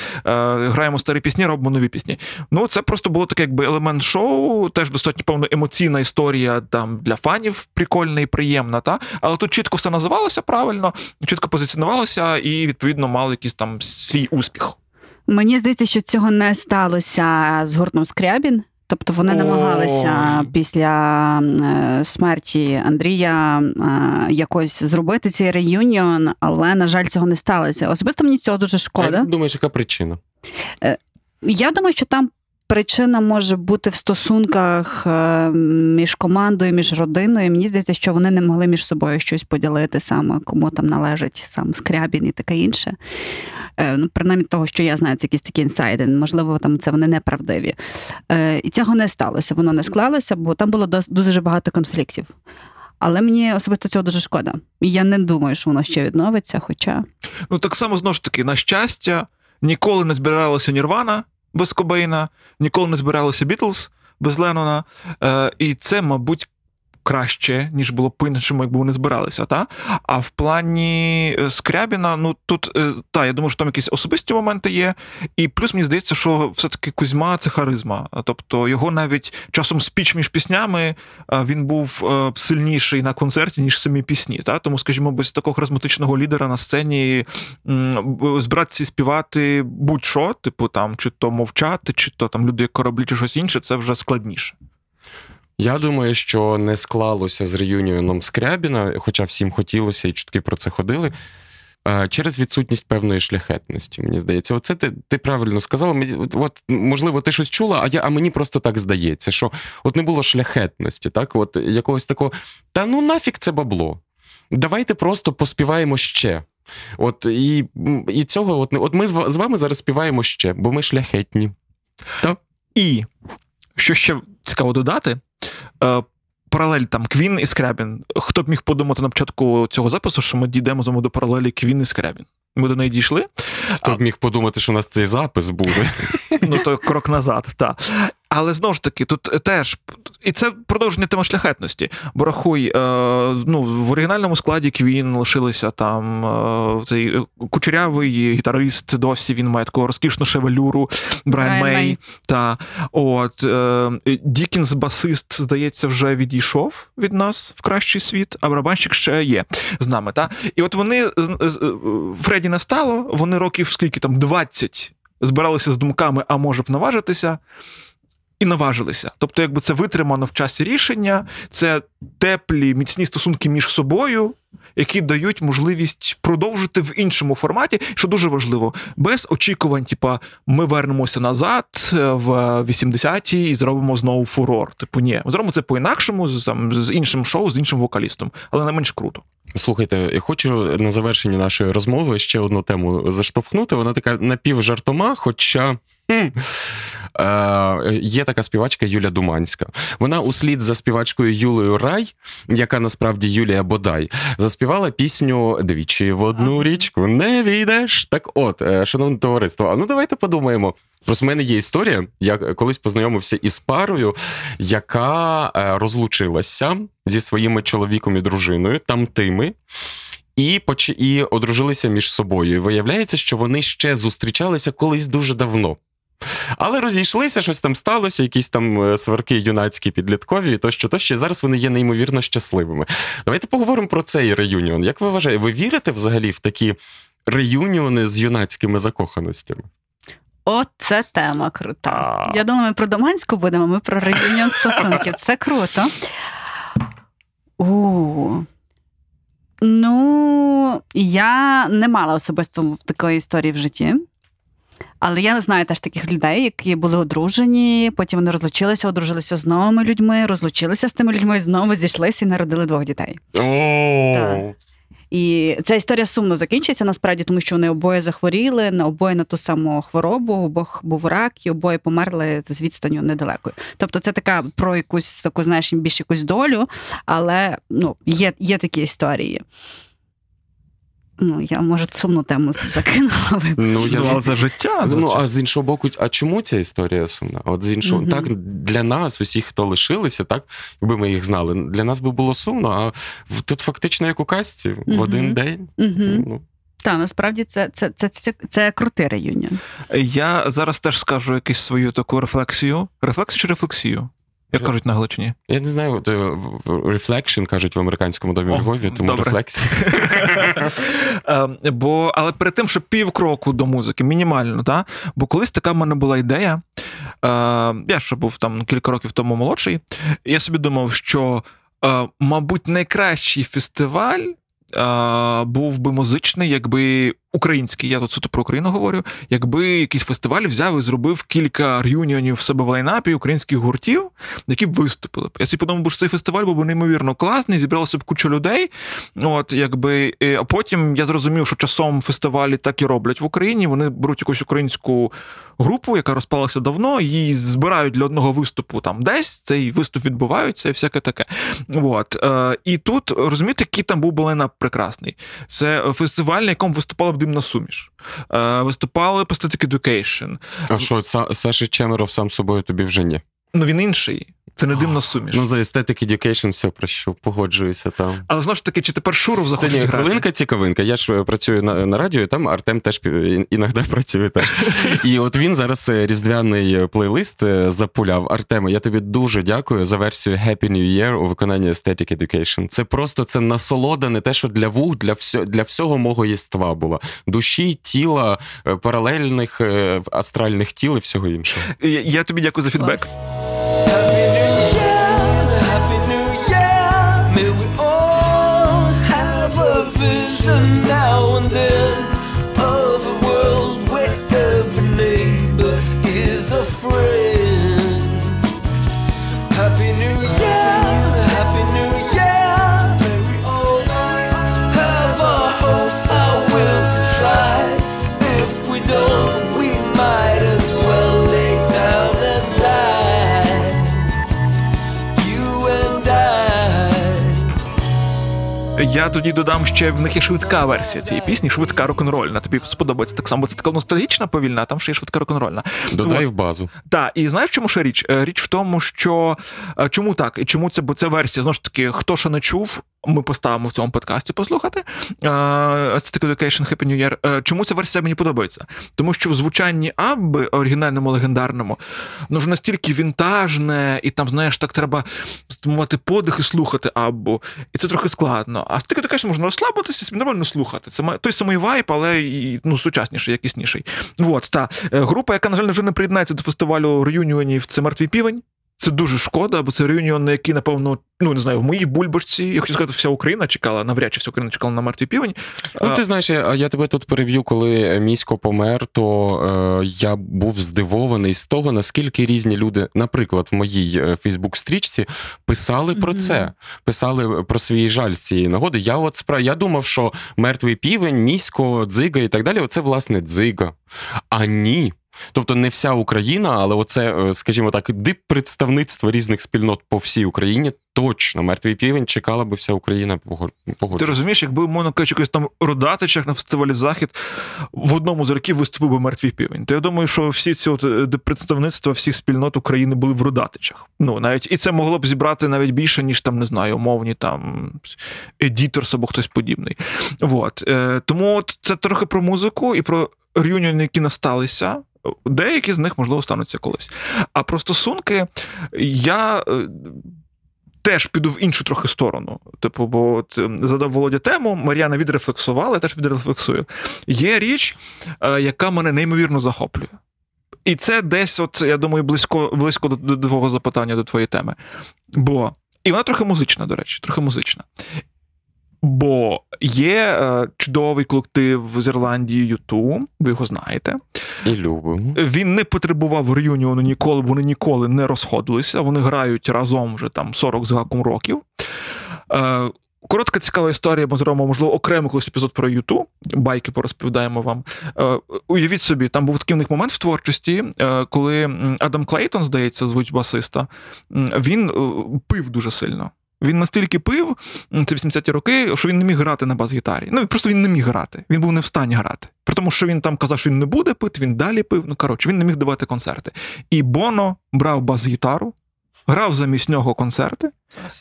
Speaker 3: граємо старі пісні, робимо нові пісні. Ну, це просто було таке, якби елемент шоу, теж достатньо певно емоційна історія там для фанів, прикольна і приємна. Та? Але тут чітко все називалося правильно, чітко позиціонувалося і відповідно мало якийсь там свій успіх.
Speaker 1: Мені здається, що цього не сталося з гуртом Скрябін. Тобто вони намагалися після е, смерті Андрія е, якось зробити цей реюніон, але на жаль, цього не сталося. Особисто мені цього дуже шкода.
Speaker 2: як думаєш, яка причина?
Speaker 1: Я думаю, що там причина може бути в стосунках е, між командою, між родиною. Мені здається, що вони не могли між собою щось поділити саме, кому там належить сам Скрябін і таке інше. Е, Ну, принаймні того, що я знаю, це якісь такі інсайди. Можливо, там це вони неправдиві. Е, І цього не сталося, воно не склалося, бо там було дуже багато конфліктів. Але мені особисто цього дуже шкода. І я не думаю, що воно ще відновиться, хоча.
Speaker 3: Ну, так само знову ж таки, на щастя, ніколи не збиралася Нірвана без Кобейна, ніколи не збиралися Бітлз без Леннона. Е, і це, мабуть, краще, ніж було б по-іншому, якби вони збиралися. Та? А в плані е, Скрябіна, ну тут, е, та, я думаю, що там якісь особисті моменти є. І плюс мені здається, що все-таки Кузьма це харизма. Тобто його навіть часом спіч між піснями е, він був сильніший на концерті, ніж самі пісні. Та? Тому, скажімо, без такого харизматичного лідера на сцені збиратися і співати будь-що, типу там, чи то мовчати, чи то там люди як кораблі, чи щось інше, це вже складніше.
Speaker 2: Я думаю, що не склалося з реюніоном Скрябіна, хоча всім хотілося і чутки про це ходили. е, Через відсутність певної шляхетності, мені здається, оце ти, ти правильно сказала. От- можливо, ти щось чула, а я, а мені просто так здається, що от не було шляхетності, так, от якогось такого. Та ну нафіг це бабло. Давайте просто поспіваємо ще. От і, і цього, от, от ми з вами зараз співаємо ще, бо ми шляхетні.
Speaker 3: І що ще цікаво додати, паралель там Квін і Скрябін. Хто б міг подумати на початку цього запису, що ми дійдемо з вами до паралелі Квін і Скрябін? Ми до неї дійшли.
Speaker 2: Хто б міг подумати, що у нас цей запис буде?
Speaker 3: Ну, то крок назад, так. Але знову ж таки, тут теж і це продовження теми шляхетності. Бо рахуй, е, ну в оригінальному складі Квін лишилися там е, цей кучерявий гітарист. Досі він має таку розкішну шевелюру, Брайан Мей.
Speaker 1: Мей.
Speaker 3: Та от е, Дікінс, басист, здається, вже відійшов від нас в кращий світ, а барабанщик ще є з нами. Та? І от вони Фредді не стало, вони років скільки там 20 збиралися з думками, а може б наважитися. І наважилися. Тобто, якби це витримано в часі рішення, це теплі, міцні стосунки між собою, які дають можливість продовжити в іншому форматі, що дуже важливо, без очікувань, типа, ми вернемося назад е, в 80-ті і зробимо знову фурор. Типу, ні, ми зробимо це по-інакшому, з, там, з іншим шоу, з іншим вокалістом, але не менш круто.
Speaker 2: Слухайте, я хочу на завершенні нашої розмови ще одну тему заштовхнути. Вона така напівжартома, хоча. Е, є така співачка Юля Думанська. Вона услід за співачкою Юлею Рай, яка насправді Юлія Бодай, заспівала пісню двічі в одну річку не війдеш. Так от, е, шановне товариство, а ну давайте подумаємо. Просто в мене є історія. Я колись познайомився із парою, яка е, розлучилася зі своїми чоловіком і дружиною, там тими. І поч... і одружилися між собою. І виявляється, що вони ще зустрічалися колись дуже давно. Але розійшлися, щось там сталося, якісь там е, сварки юнацькі, підліткові, тощо, тощо. Зараз вони є неймовірно щасливими. Давайте поговоримо про цей реюніон. Як ви вважаєте, ви вірите взагалі в такі реюніони з юнацькими закоханостями?
Speaker 1: О, це тема крута. Я думаю, ми про Доманську будемо, ми про реюніон стосунків. Це круто. У. Ну, я не мала особисто в такої історії в житті. Але я знаю теж таких людей, які були одружені, потім вони розлучилися, одружилися з новими людьми, розлучилися з тими людьми, знову зійшлися і народили двох дітей. І ця історія сумно закінчиться насправді, тому що вони обоє захворіли, на обоє на ту саму хворобу, обох був рак, і обоє померли з відстанню недалекою. Тобто, це така про якусь таку, знаєш, більш якусь долю, але ну, є, є такі історії. Ну, я може сумну тему закинула.
Speaker 2: Ну, я
Speaker 3: Ну, це життя.
Speaker 2: Ну, а з іншого боку, а чому ця історія сумна? От з іншого,
Speaker 1: Мгм.
Speaker 2: так для нас, усіх, хто лишилися, так, якби ми їх знали, для нас би було сумно, а тут фактично як у казці, в один день.
Speaker 1: Угу.
Speaker 2: Ну,
Speaker 1: Так, насправді це, це, це, це, це крутий реюніон.
Speaker 3: Я зараз теж скажу якусь свою таку рефлексію. Рефлексію чи рефлексію? Як кажуть на Галичині?
Speaker 2: я не знаю, е, reflection кажуть в американському домі
Speaker 3: О,
Speaker 2: у Львові, тому рефлексія.
Speaker 3: Е, Бо, але перед тим, що півкроку до музики, мінімально, та? бо колись така в мене була ідея. Е, я ще був там кілька років тому молодший. Я собі думав, що, е, мабуть, найкращий фестиваль. е, Був би музичний, якби український, я тут суто про Україну говорю, якби якийсь фестиваль взяв і зробив кілька реюніонів в себе в лайнапі українських гуртів, які б виступили б. Я собі подумав, що цей фестиваль був би неймовірно класний, зібралося б куча людей, От, якби, е, а потім я зрозумів, що часом фестивалі так і роблять в Україні. Вони беруть якусь українську групу, яка розпалася давно, її збирають для одного виступу там десь. Цей виступ відбувається і всяке таке. От. Е, і тут розумієте, який там був балайнап прекрасний. Це фестиваль, на якому виступала б димна суміш. Е, виступали Pathetic Education.
Speaker 2: А що, Саша Чемеров сам собою тобі вже ні?
Speaker 3: Ну він інший. Це не димна суміш.
Speaker 2: Ну, за Aesthetic Education все про що погоджуюся там.
Speaker 3: Але знову ж таки, чи тепер Шуров захоче
Speaker 2: ні,
Speaker 3: грати?
Speaker 2: хвилинка цікавинка. Я ж е, працюю на, на радіо, і там Артем теж іноді працює теж. І от він зараз е, різдвяний е, плейлист запуляв. Артеме, я тобі дуже дякую за версію Happy New Year у виконанні Aesthetic Education. Це просто це насолода, не те, що для вух, для, всього, для всього мого єства була. Душі, тіла, паралельних астральних тіл і всього іншого.
Speaker 3: Я, я тобі дякую за фідбек.
Speaker 5: Happy New Year, vision now and then
Speaker 3: Я тоді додам ще в них є швидка версія цієї пісні, швидка рок-н-рольна. Тобі сподобається так само. Це така ностальгічна повільна, а там ще є швидка рок-н-рольна.
Speaker 2: Додай
Speaker 3: От.
Speaker 2: в базу.
Speaker 3: Так, і знаєш, чому ще річ? Е, Річ в тому, що е, чому так? І чому це? Бо це версія. Знову ж таки, хто ще не чув, ми поставимо в цьому подкасті послухати. Aesthetic Education Happy New Year. Е, Чому ця версія мені подобається? Тому що в звучанні Абби, оригінальному легендарному, воно ж настільки вінтажне, і там, знаєш, так треба стимувати подих і слухати Аббу. І це трохи складно. А Aesthetic Education можна розслабитися, нормально слухати. Це той самий вайп, але і, ну, сучасніший, якісніший. Вот, та Е, група, яка, на жаль, вже не приєднається до фестивалю реюніонів, це мертвий півень. Це дуже шкода, бо це реюніон, на який, напевно, ну не знаю, в моїй бульбашці, я хочу сказати, вся Україна чекала, навряд чи вся Україна чекала на мертвий півень.
Speaker 2: Ну, ти знаєш, я, я тебе тут переб'ю, коли місько помер, то е, я був здивований з того, наскільки різні люди, наприклад, в моїй Фейсбук-стрічці писали про
Speaker 1: Мгм.
Speaker 2: це, писали про свій жаль з цієї нагоди. Я от спра... я думав, що мертвий півень, місько, дзига і так далі, оце власне дзига. А ні. Тобто не вся Україна, але оце, е, скажімо так, дип представництво різних спільнот по всій Україні. Точно, мертвий півень чекала би вся Україна погод-
Speaker 3: Ти розумієш, якби умовно кажучи, якось там родатичах на фестивалі Захід в одному з років виступив би мертвий півень. То я думаю, що всі ці от е, представництва всіх спільнот України були в родатичах. Ну навіть і це могло б зібрати навіть більше, ніж там не знаю, умовні там едіторс або хтось подібний. Вот. Е, тому от це трохи про музику і про реюніони, які насталися. Деякі з них можливо стануться колись. А про стосунки я. е, Теж піду в іншу трохи сторону. Типу, бо от ем, задав Володя тему, Мар'яна відрефлексувала, я теж відрефлексую. Є річ, е, яка мене неймовірно захоплює. І це десь, от, я думаю, близько, близько до, твого запитання, до твоєї теми. Бо, і вона трохи музична, до речі, трохи музична. Бо є е, чудовий колектив з Ірландії U2, ви його знаєте.
Speaker 2: І любимо.
Speaker 3: Він не потребував реюніону ніколи, вони ніколи не розходилися. Вони грають разом вже там 40 з гаком років. Е, коротка цікава історія, ми зробимо, можливо, окремий колись епізод про Юту. Байки порозповідаємо вам. Е, уявіть собі, там був такий в них момент в творчості, е, коли Адам Клейтон, здається, звуть басиста, він е, пив дуже сильно. Він настільки пив, це 80-ті роки, що він не міг грати на бас-гітарі. Ну, просто він не міг грати. Він був не в стані грати. При тому, що він там казав, що він не буде пити, він далі пив. Ну, коротше, він не міг давати концерти. І Боно брав бас-гітару, грав замість нього концерти.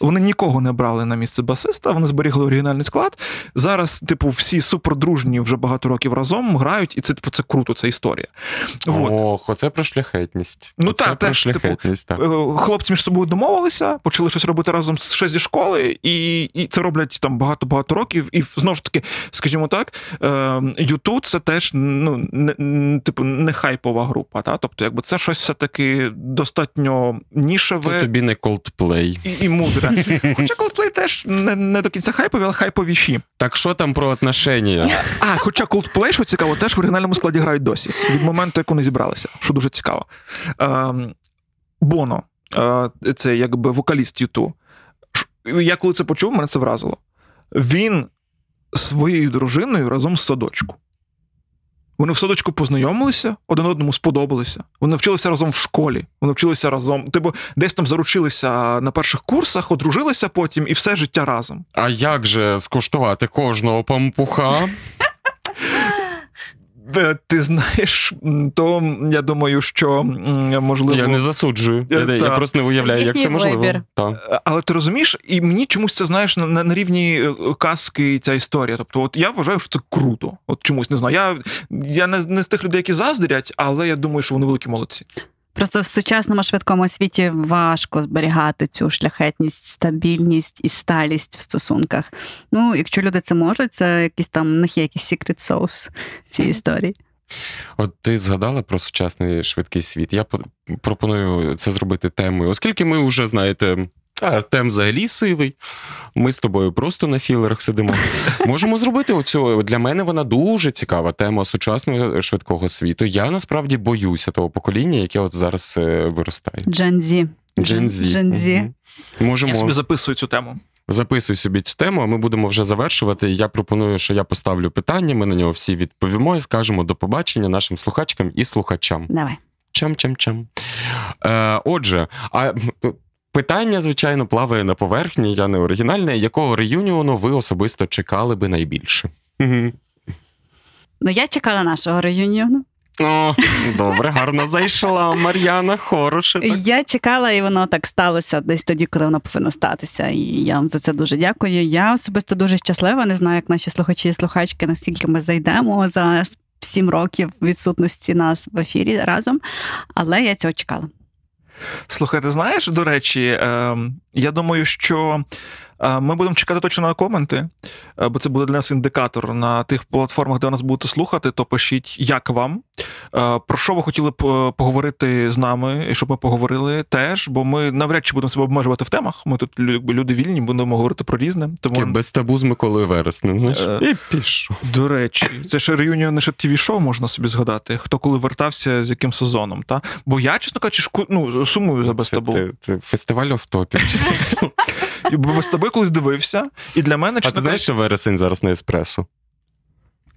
Speaker 3: Вони нікого не брали на місце басиста, вони зберігли оригінальний склад. Зараз, типу, всі супердружні вже багато років разом грають, і це типу це круто, це історія. Вот.
Speaker 2: Ох, оце про шляхетність.
Speaker 3: Ну,
Speaker 2: оце
Speaker 3: так,
Speaker 2: про
Speaker 3: теж, типу,
Speaker 2: так.
Speaker 3: Е, Хлопці між собою домовилися, почали щось робити разом ще зі школи, і, і це роблять там багато-багато років. І знову ж таки, скажімо так, Ютуб це теж ну, не, не- типу, не хайпова група. Та? Тобто, якби це щось все-таки достатньо нішеве
Speaker 2: тобі не Coldplay.
Speaker 3: і, і мудре. Хоча Coldplay теж не, не до кінця хайпові, але хайповіші.
Speaker 2: Так що там про отношення?
Speaker 3: А, хоча Coldplay, що цікаво, теж в оригінальному складі грають досі. Від моменту, як вони зібралися, що дуже цікаво. Ем, Боно, е, це якби вокаліст Юту. Я коли це почув, мене це вразило. Він своєю дружиною разом в садочку. Вони в садочку познайомилися, один одному сподобалися. Вони вчилися разом в школі. Вони вчилися разом. Типу, десь там заручилися на перших курсах, одружилися потім і все життя разом.
Speaker 2: А як же скуштувати кожного пампуха?
Speaker 3: Е, Ти знаєш, то я думаю, що можливо.
Speaker 2: Я не засуджую. Я,
Speaker 3: Е,
Speaker 2: я просто не уявляю, як це можливо.
Speaker 1: вибір.
Speaker 2: Так.
Speaker 3: Але ти розумієш, і мені чомусь це знаєш на, на, на рівні е, казки ця історія. Тобто, от я вважаю, що це круто. От чомусь не знаю. Я, я не, не з тих людей, які заздрять, але я думаю, що вони великі молодці.
Speaker 1: Просто в сучасному швидкому світі важко зберігати цю шляхетність, стабільність і сталість в стосунках. Ну, якщо люди це можуть, це якісь там в них є якийсь секрет соус цієї історії.
Speaker 2: От ти згадала про сучасний швидкий світ. Я пропоную це зробити темою, оскільки ми вже знаєте. Артем взагалі сивий. Ми з тобою просто на філерах сидимо. Можемо зробити оцю. Для мене вона дуже цікава тема сучасного швидкого світу. Я насправді боюся того покоління, яке от зараз е, виростає.
Speaker 1: Gen Z.
Speaker 2: Мгм. Можемо
Speaker 3: Я собі записую цю тему.
Speaker 2: записуй собі цю тему, а ми будемо вже завершувати. Я пропоную, що я поставлю питання. Ми на нього всі відповімо і скажемо до побачення нашим слухачкам і слухачам.
Speaker 1: Давай.
Speaker 2: Чам-чам-чам. Е, отже, а питання, звичайно, плаває на поверхні, я не оригінальне. Якого реюніону ви особисто чекали би найбільше?
Speaker 1: Ну, я чекала нашого реюніону.
Speaker 2: О, добре, гарно зайшла Мар'яна, хороше. Так.
Speaker 1: Я чекала, і воно так сталося десь тоді, коли воно повинно статися. І я вам за це дуже дякую. Я особисто дуже щаслива. Не знаю, як наші слухачі і слухачки, наскільки ми зайдемо за сім років відсутності нас в ефірі разом. Але я цього чекала.
Speaker 3: Слухай, ти знаєш, до речі, е, я думаю, що ми будемо чекати точно на коменти, бо це буде для нас індикатор на тих платформах, де нас будете слухати, то пишіть, як вам. Про що ви хотіли б е, поговорити з нами, і щоб ми поговорили теж, бо ми навряд чи будемо себе обмежувати в темах. Ми тут люди вільні, будемо говорити про різне. Тому,
Speaker 2: без табу з Миколою Вереснем. Знаєш?
Speaker 3: Е.
Speaker 2: І пішов.
Speaker 3: до речі, це ще реюніон ще ТВ-шоу можна собі згадати, хто коли вертався з яким сезоном. Та? Бо я, чесно кажучи, шку... ну, сумую за без табу.
Speaker 2: це, це фестиваль офтопів.
Speaker 3: Бо без тобою колись дивився, і для мене
Speaker 2: А ти знаєш, що вересень зараз на еспресо?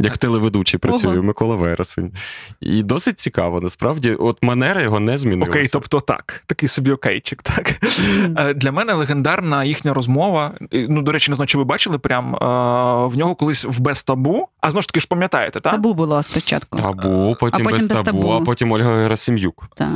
Speaker 2: Як телеведучий працює
Speaker 1: Ого.
Speaker 2: Микола Вересень. І досить цікаво, насправді, от манера його не змінилася.
Speaker 3: Окей, тобто так, такий собі окейчик. Так Е, для мене легендарна їхня розмова. Ну, до речі, не знаю, чи ви бачили прям е, в нього колись в без табу. А знову ж таки ж пам'ятаєте, так?
Speaker 1: Табу було спочатку.
Speaker 2: Табу, потім,
Speaker 1: А потім
Speaker 2: без
Speaker 1: без
Speaker 2: табу,
Speaker 1: табу.
Speaker 2: а потім Ольга Герасим'юк.
Speaker 1: Так.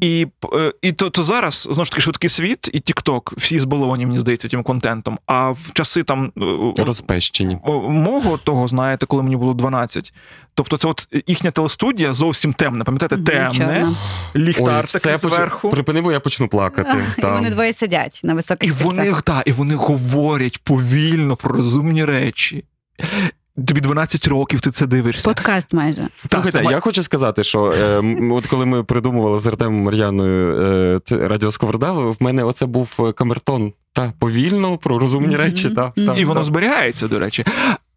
Speaker 3: І, е, і то, то зараз знову ж таки швидкий світ і TikTok, всі збаловані, мені здається, тим контентом. А в часи там
Speaker 2: Розпещені.
Speaker 3: мого того, знаєте, коли мені було 12. Тобто, це от їхня телестудія зовсім темна. Пам'ятаєте, темне, ліхтар
Speaker 2: все
Speaker 3: такий
Speaker 2: поч-
Speaker 3: зверху.
Speaker 2: Припини, бо я почну плакати.
Speaker 1: І
Speaker 2: Там.
Speaker 1: вони двоє сидять на високих
Speaker 3: І вони, та, і вони говорять повільно про розумні речі. Тобі 12 років, ти це дивишся.
Speaker 1: Подкаст майже.
Speaker 2: Слухайте, я хочу сказати, що е, от коли ми придумували з Артемом Мар'яною е, Радіо Сковорода, в мене оце був е, камертон. Та повільно про розумні
Speaker 1: Мгм.
Speaker 2: речі. Та, та,
Speaker 3: І воно зберігається, до речі.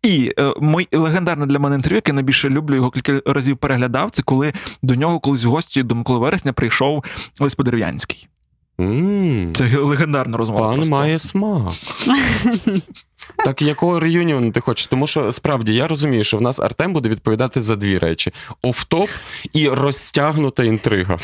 Speaker 3: І е, мой легендарне для мене інтерв'ю, яке я найбільше люблю, його кілька разів переглядав. Це коли до нього колись в гості до Миколи Вересня прийшов Олесь Подерев'янський.
Speaker 2: М.
Speaker 3: Це легендарна розмова.
Speaker 2: Пан
Speaker 3: просто.
Speaker 2: має смак. Так якого реюніону ти хочеш? Тому що справді я розумію, що в нас Артем буде відповідати за дві речі: офтоп і розтягнута інтрига.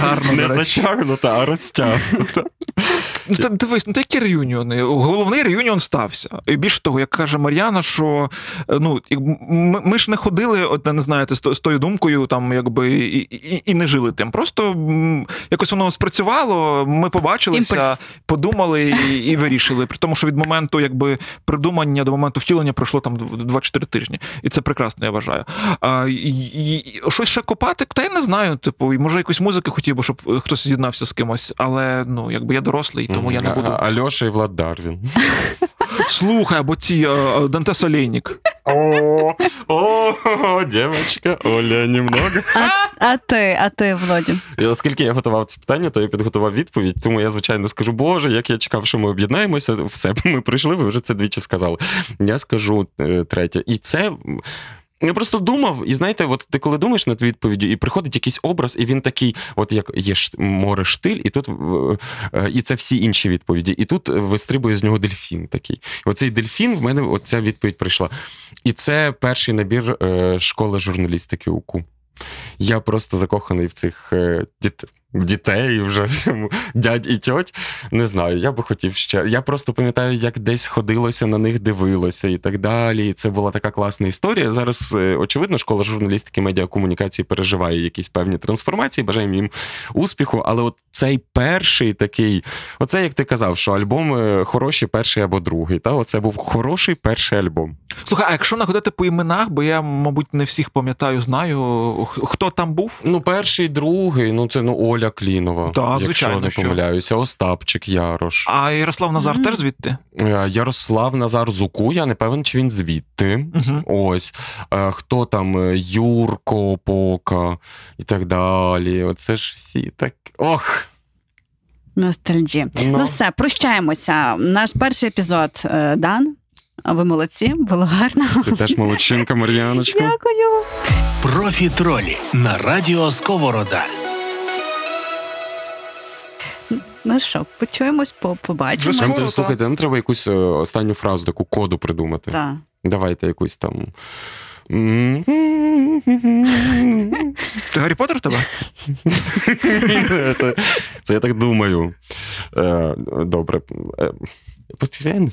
Speaker 3: Гарно.
Speaker 2: Не затягнута, а розтягнута.
Speaker 3: Ну, та дивись, ну то які реюніони? Головний реюніон стався. І більше того, як каже Мар'яна, що е, ну, ми, ми ж не ходили, от, не знаєте, з, з тою думкою, там, якби, і, і, і не жили тим. Просто якось воно спрацювало, ми побачилися,
Speaker 1: Імпульс.
Speaker 3: подумали і, і вирішили. При тому, що від моменту якби, придумання до моменту втілення пройшло там 2-4 тижні. І це прекрасно, я вважаю. А, і, і, і щось ще копати, та я не знаю. Типу, і, може, якусь музики хотів би, щоб е, хтось з'єднався з кимось, але ну, якби я дорослий, тому я не буду.
Speaker 2: а- Альоша і Влад Дарвін.
Speaker 3: Слухай, або ті е, Дантес Олейник.
Speaker 2: О, о, дівчинка, Оля, немного.
Speaker 1: А, а ти, а ти, Володя?
Speaker 2: І оскільки я готував це питання, то я підготував відповідь. Тому я, звичайно, скажу, Боже, як я чекав, що ми об'єднаємося. Все, ми прийшли, ви вже це двічі сказали. Я скажу е, третє. І це. Я просто думав, і знаєте, от ти коли думаєш над відповіддю, і приходить якийсь образ, і він такий, от як є море штиль, і тут е, і це всі інші відповіді. І тут вистрибує з нього дельфін такий. Оцей дельфін в мене оця відповідь прийшла. І це перший набір е, школи журналістики УКУ. Я просто закоханий в цих е, діт... дітей, вже дядь і тьоть. Не знаю, я би хотів ще. Я просто пам'ятаю, як десь ходилося на них, дивилося і так далі. І це була така класна історія. Зараз, е, очевидно, школа журналістики медіакомунікації переживає якісь певні трансформації. Бажаємо їм успіху. Але от цей перший такий, оце як ти казав, що альбом хороший перший або другий. Та оце був хороший перший альбом.
Speaker 3: Слухай, а якщо находити по іменах, бо я, мабуть, не всіх пам'ятаю, знаю, хто там був?
Speaker 2: Ну, перший, другий, ну це ну Оля Клінова.
Speaker 3: Так,
Speaker 2: якщо
Speaker 3: звичайно,
Speaker 2: не
Speaker 3: що.
Speaker 2: помиляюся, Остапчик Ярош.
Speaker 3: А Ярослав Назар
Speaker 1: Мгм.
Speaker 3: теж звідти?
Speaker 2: Е, Ярослав Назар Зуку, я не певен, чи він звідти.
Speaker 3: Угу.
Speaker 2: Ось Е, хто там е, Юрко, Пока і так далі. Оце ж всі так. Ох.
Speaker 1: Ностальджі.
Speaker 2: Ну.
Speaker 1: Ну, все, прощаємося. Наш перший епізод дан. А ви молодці, було гарно.
Speaker 2: Ти теж молодчинка, Мар'яночка.
Speaker 1: Дякую.
Speaker 4: Профітролі на радіо Сковорода.
Speaker 1: Ну що, почуємось, по- побачимось.
Speaker 2: Нам, слухайте, нам треба якусь е, останню фразу, таку коду придумати.
Speaker 1: Так.
Speaker 2: Давайте якусь там.
Speaker 3: Ти Гаррі Поттер в тебе?
Speaker 2: Це Це я так думаю. Е, добре. Е, не знаю.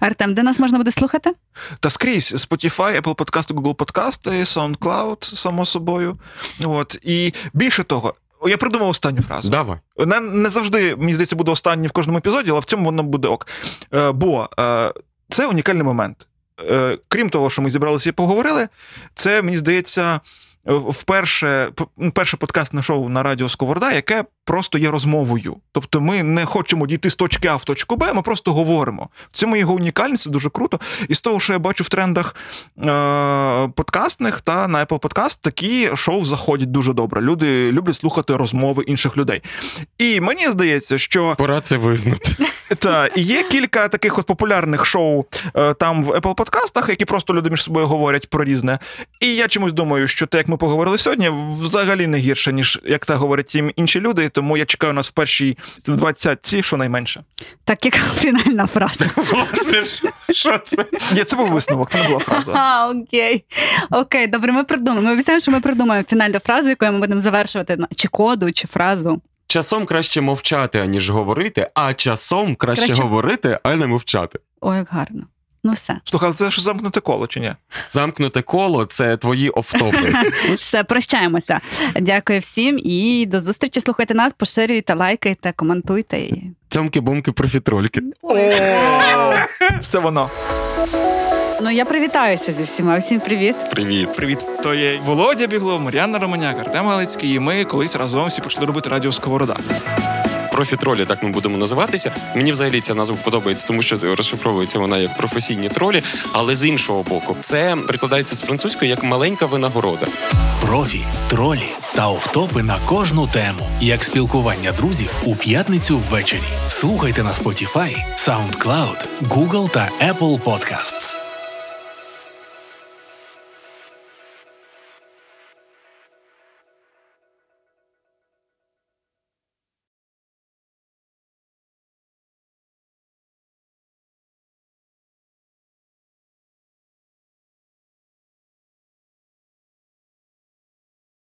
Speaker 1: Артем, де нас можна буде слухати?
Speaker 3: Та скрізь Spotify, Apple Podcast, Google Podcast, SoundCloud, само собою. От. І більше того, я придумав останню фразу.
Speaker 2: Давай.
Speaker 3: Вона не завжди, мені здається, буде останнє в кожному епізоді, але в цьому воно буде ок. Е, бо е, це унікальний момент. Е, крім того, що ми зібралися і поговорили, це, мені здається, вперше ну, перше подкастне шоу на радіо Сковорода, яке просто є розмовою. Тобто ми не хочемо дійти з точки А в точку Б, ми просто говоримо. Цьому його унікальність, це дуже круто. І з того, що я бачу в трендах е- подкастних та на Apple Podcast, такі шоу заходять дуже добре. Люди люблять слухати розмови інших людей. І мені здається, що
Speaker 2: Пора це визнати.
Speaker 3: Та і є кілька таких от популярних шоу е, там в Apple подкастах, які просто люди між собою говорять про різне. І я чомусь думаю, що те, як ми поговорили сьогодні, взагалі не гірше, ніж як та говорять ті інші люди. Тому я чекаю нас в першій в 20 щонайменше.
Speaker 1: Так, яка фінальна фраза?
Speaker 2: Власне, що- Що це?
Speaker 3: Ні, це був висновок, це не була фраза.
Speaker 1: А, окей. Окей, добре, ми придумаємо. Ми обіцяємо, що ми придумаємо фінальну фразу, якою ми будемо завершувати чи коду, чи фразу.
Speaker 2: Часом краще мовчати, аніж говорити, а часом краще,
Speaker 1: Краще-
Speaker 2: говорити, а не мовчати.
Speaker 1: Ой, як гарно. Ну все.
Speaker 3: Слухай, але це ж замкнуте коло, чи ні?
Speaker 2: Замкнуте коло це твої офтопи.
Speaker 1: Все, прощаємося. Дякую всім і до зустрічі. Слухайте нас, поширюйте, лайкайте, коментуйте. І...
Speaker 2: Цьомки-бомки, профітрольки.
Speaker 3: Це воно.
Speaker 1: Ну я привітаюся зі всіма. Всім привіт.
Speaker 2: Привіт.
Speaker 3: Привіт, то є Володя Біглов, Мар'яна Романяк, Артем Галицький, і ми колись разом всі почали робити радіо Сковорода.
Speaker 2: Профі-тролі, так ми будемо називатися. Мені взагалі ця назва подобається, тому що розшифровується вона як професійні тролі, але з іншого боку, це прикладається з французької як маленька винагорода.
Speaker 4: Профі, тролі та офтопи на кожну тему, як спілкування друзів у п'ятницю ввечері. Слухайте на Spotify, SoundCloud, Google та Apple Podcasts.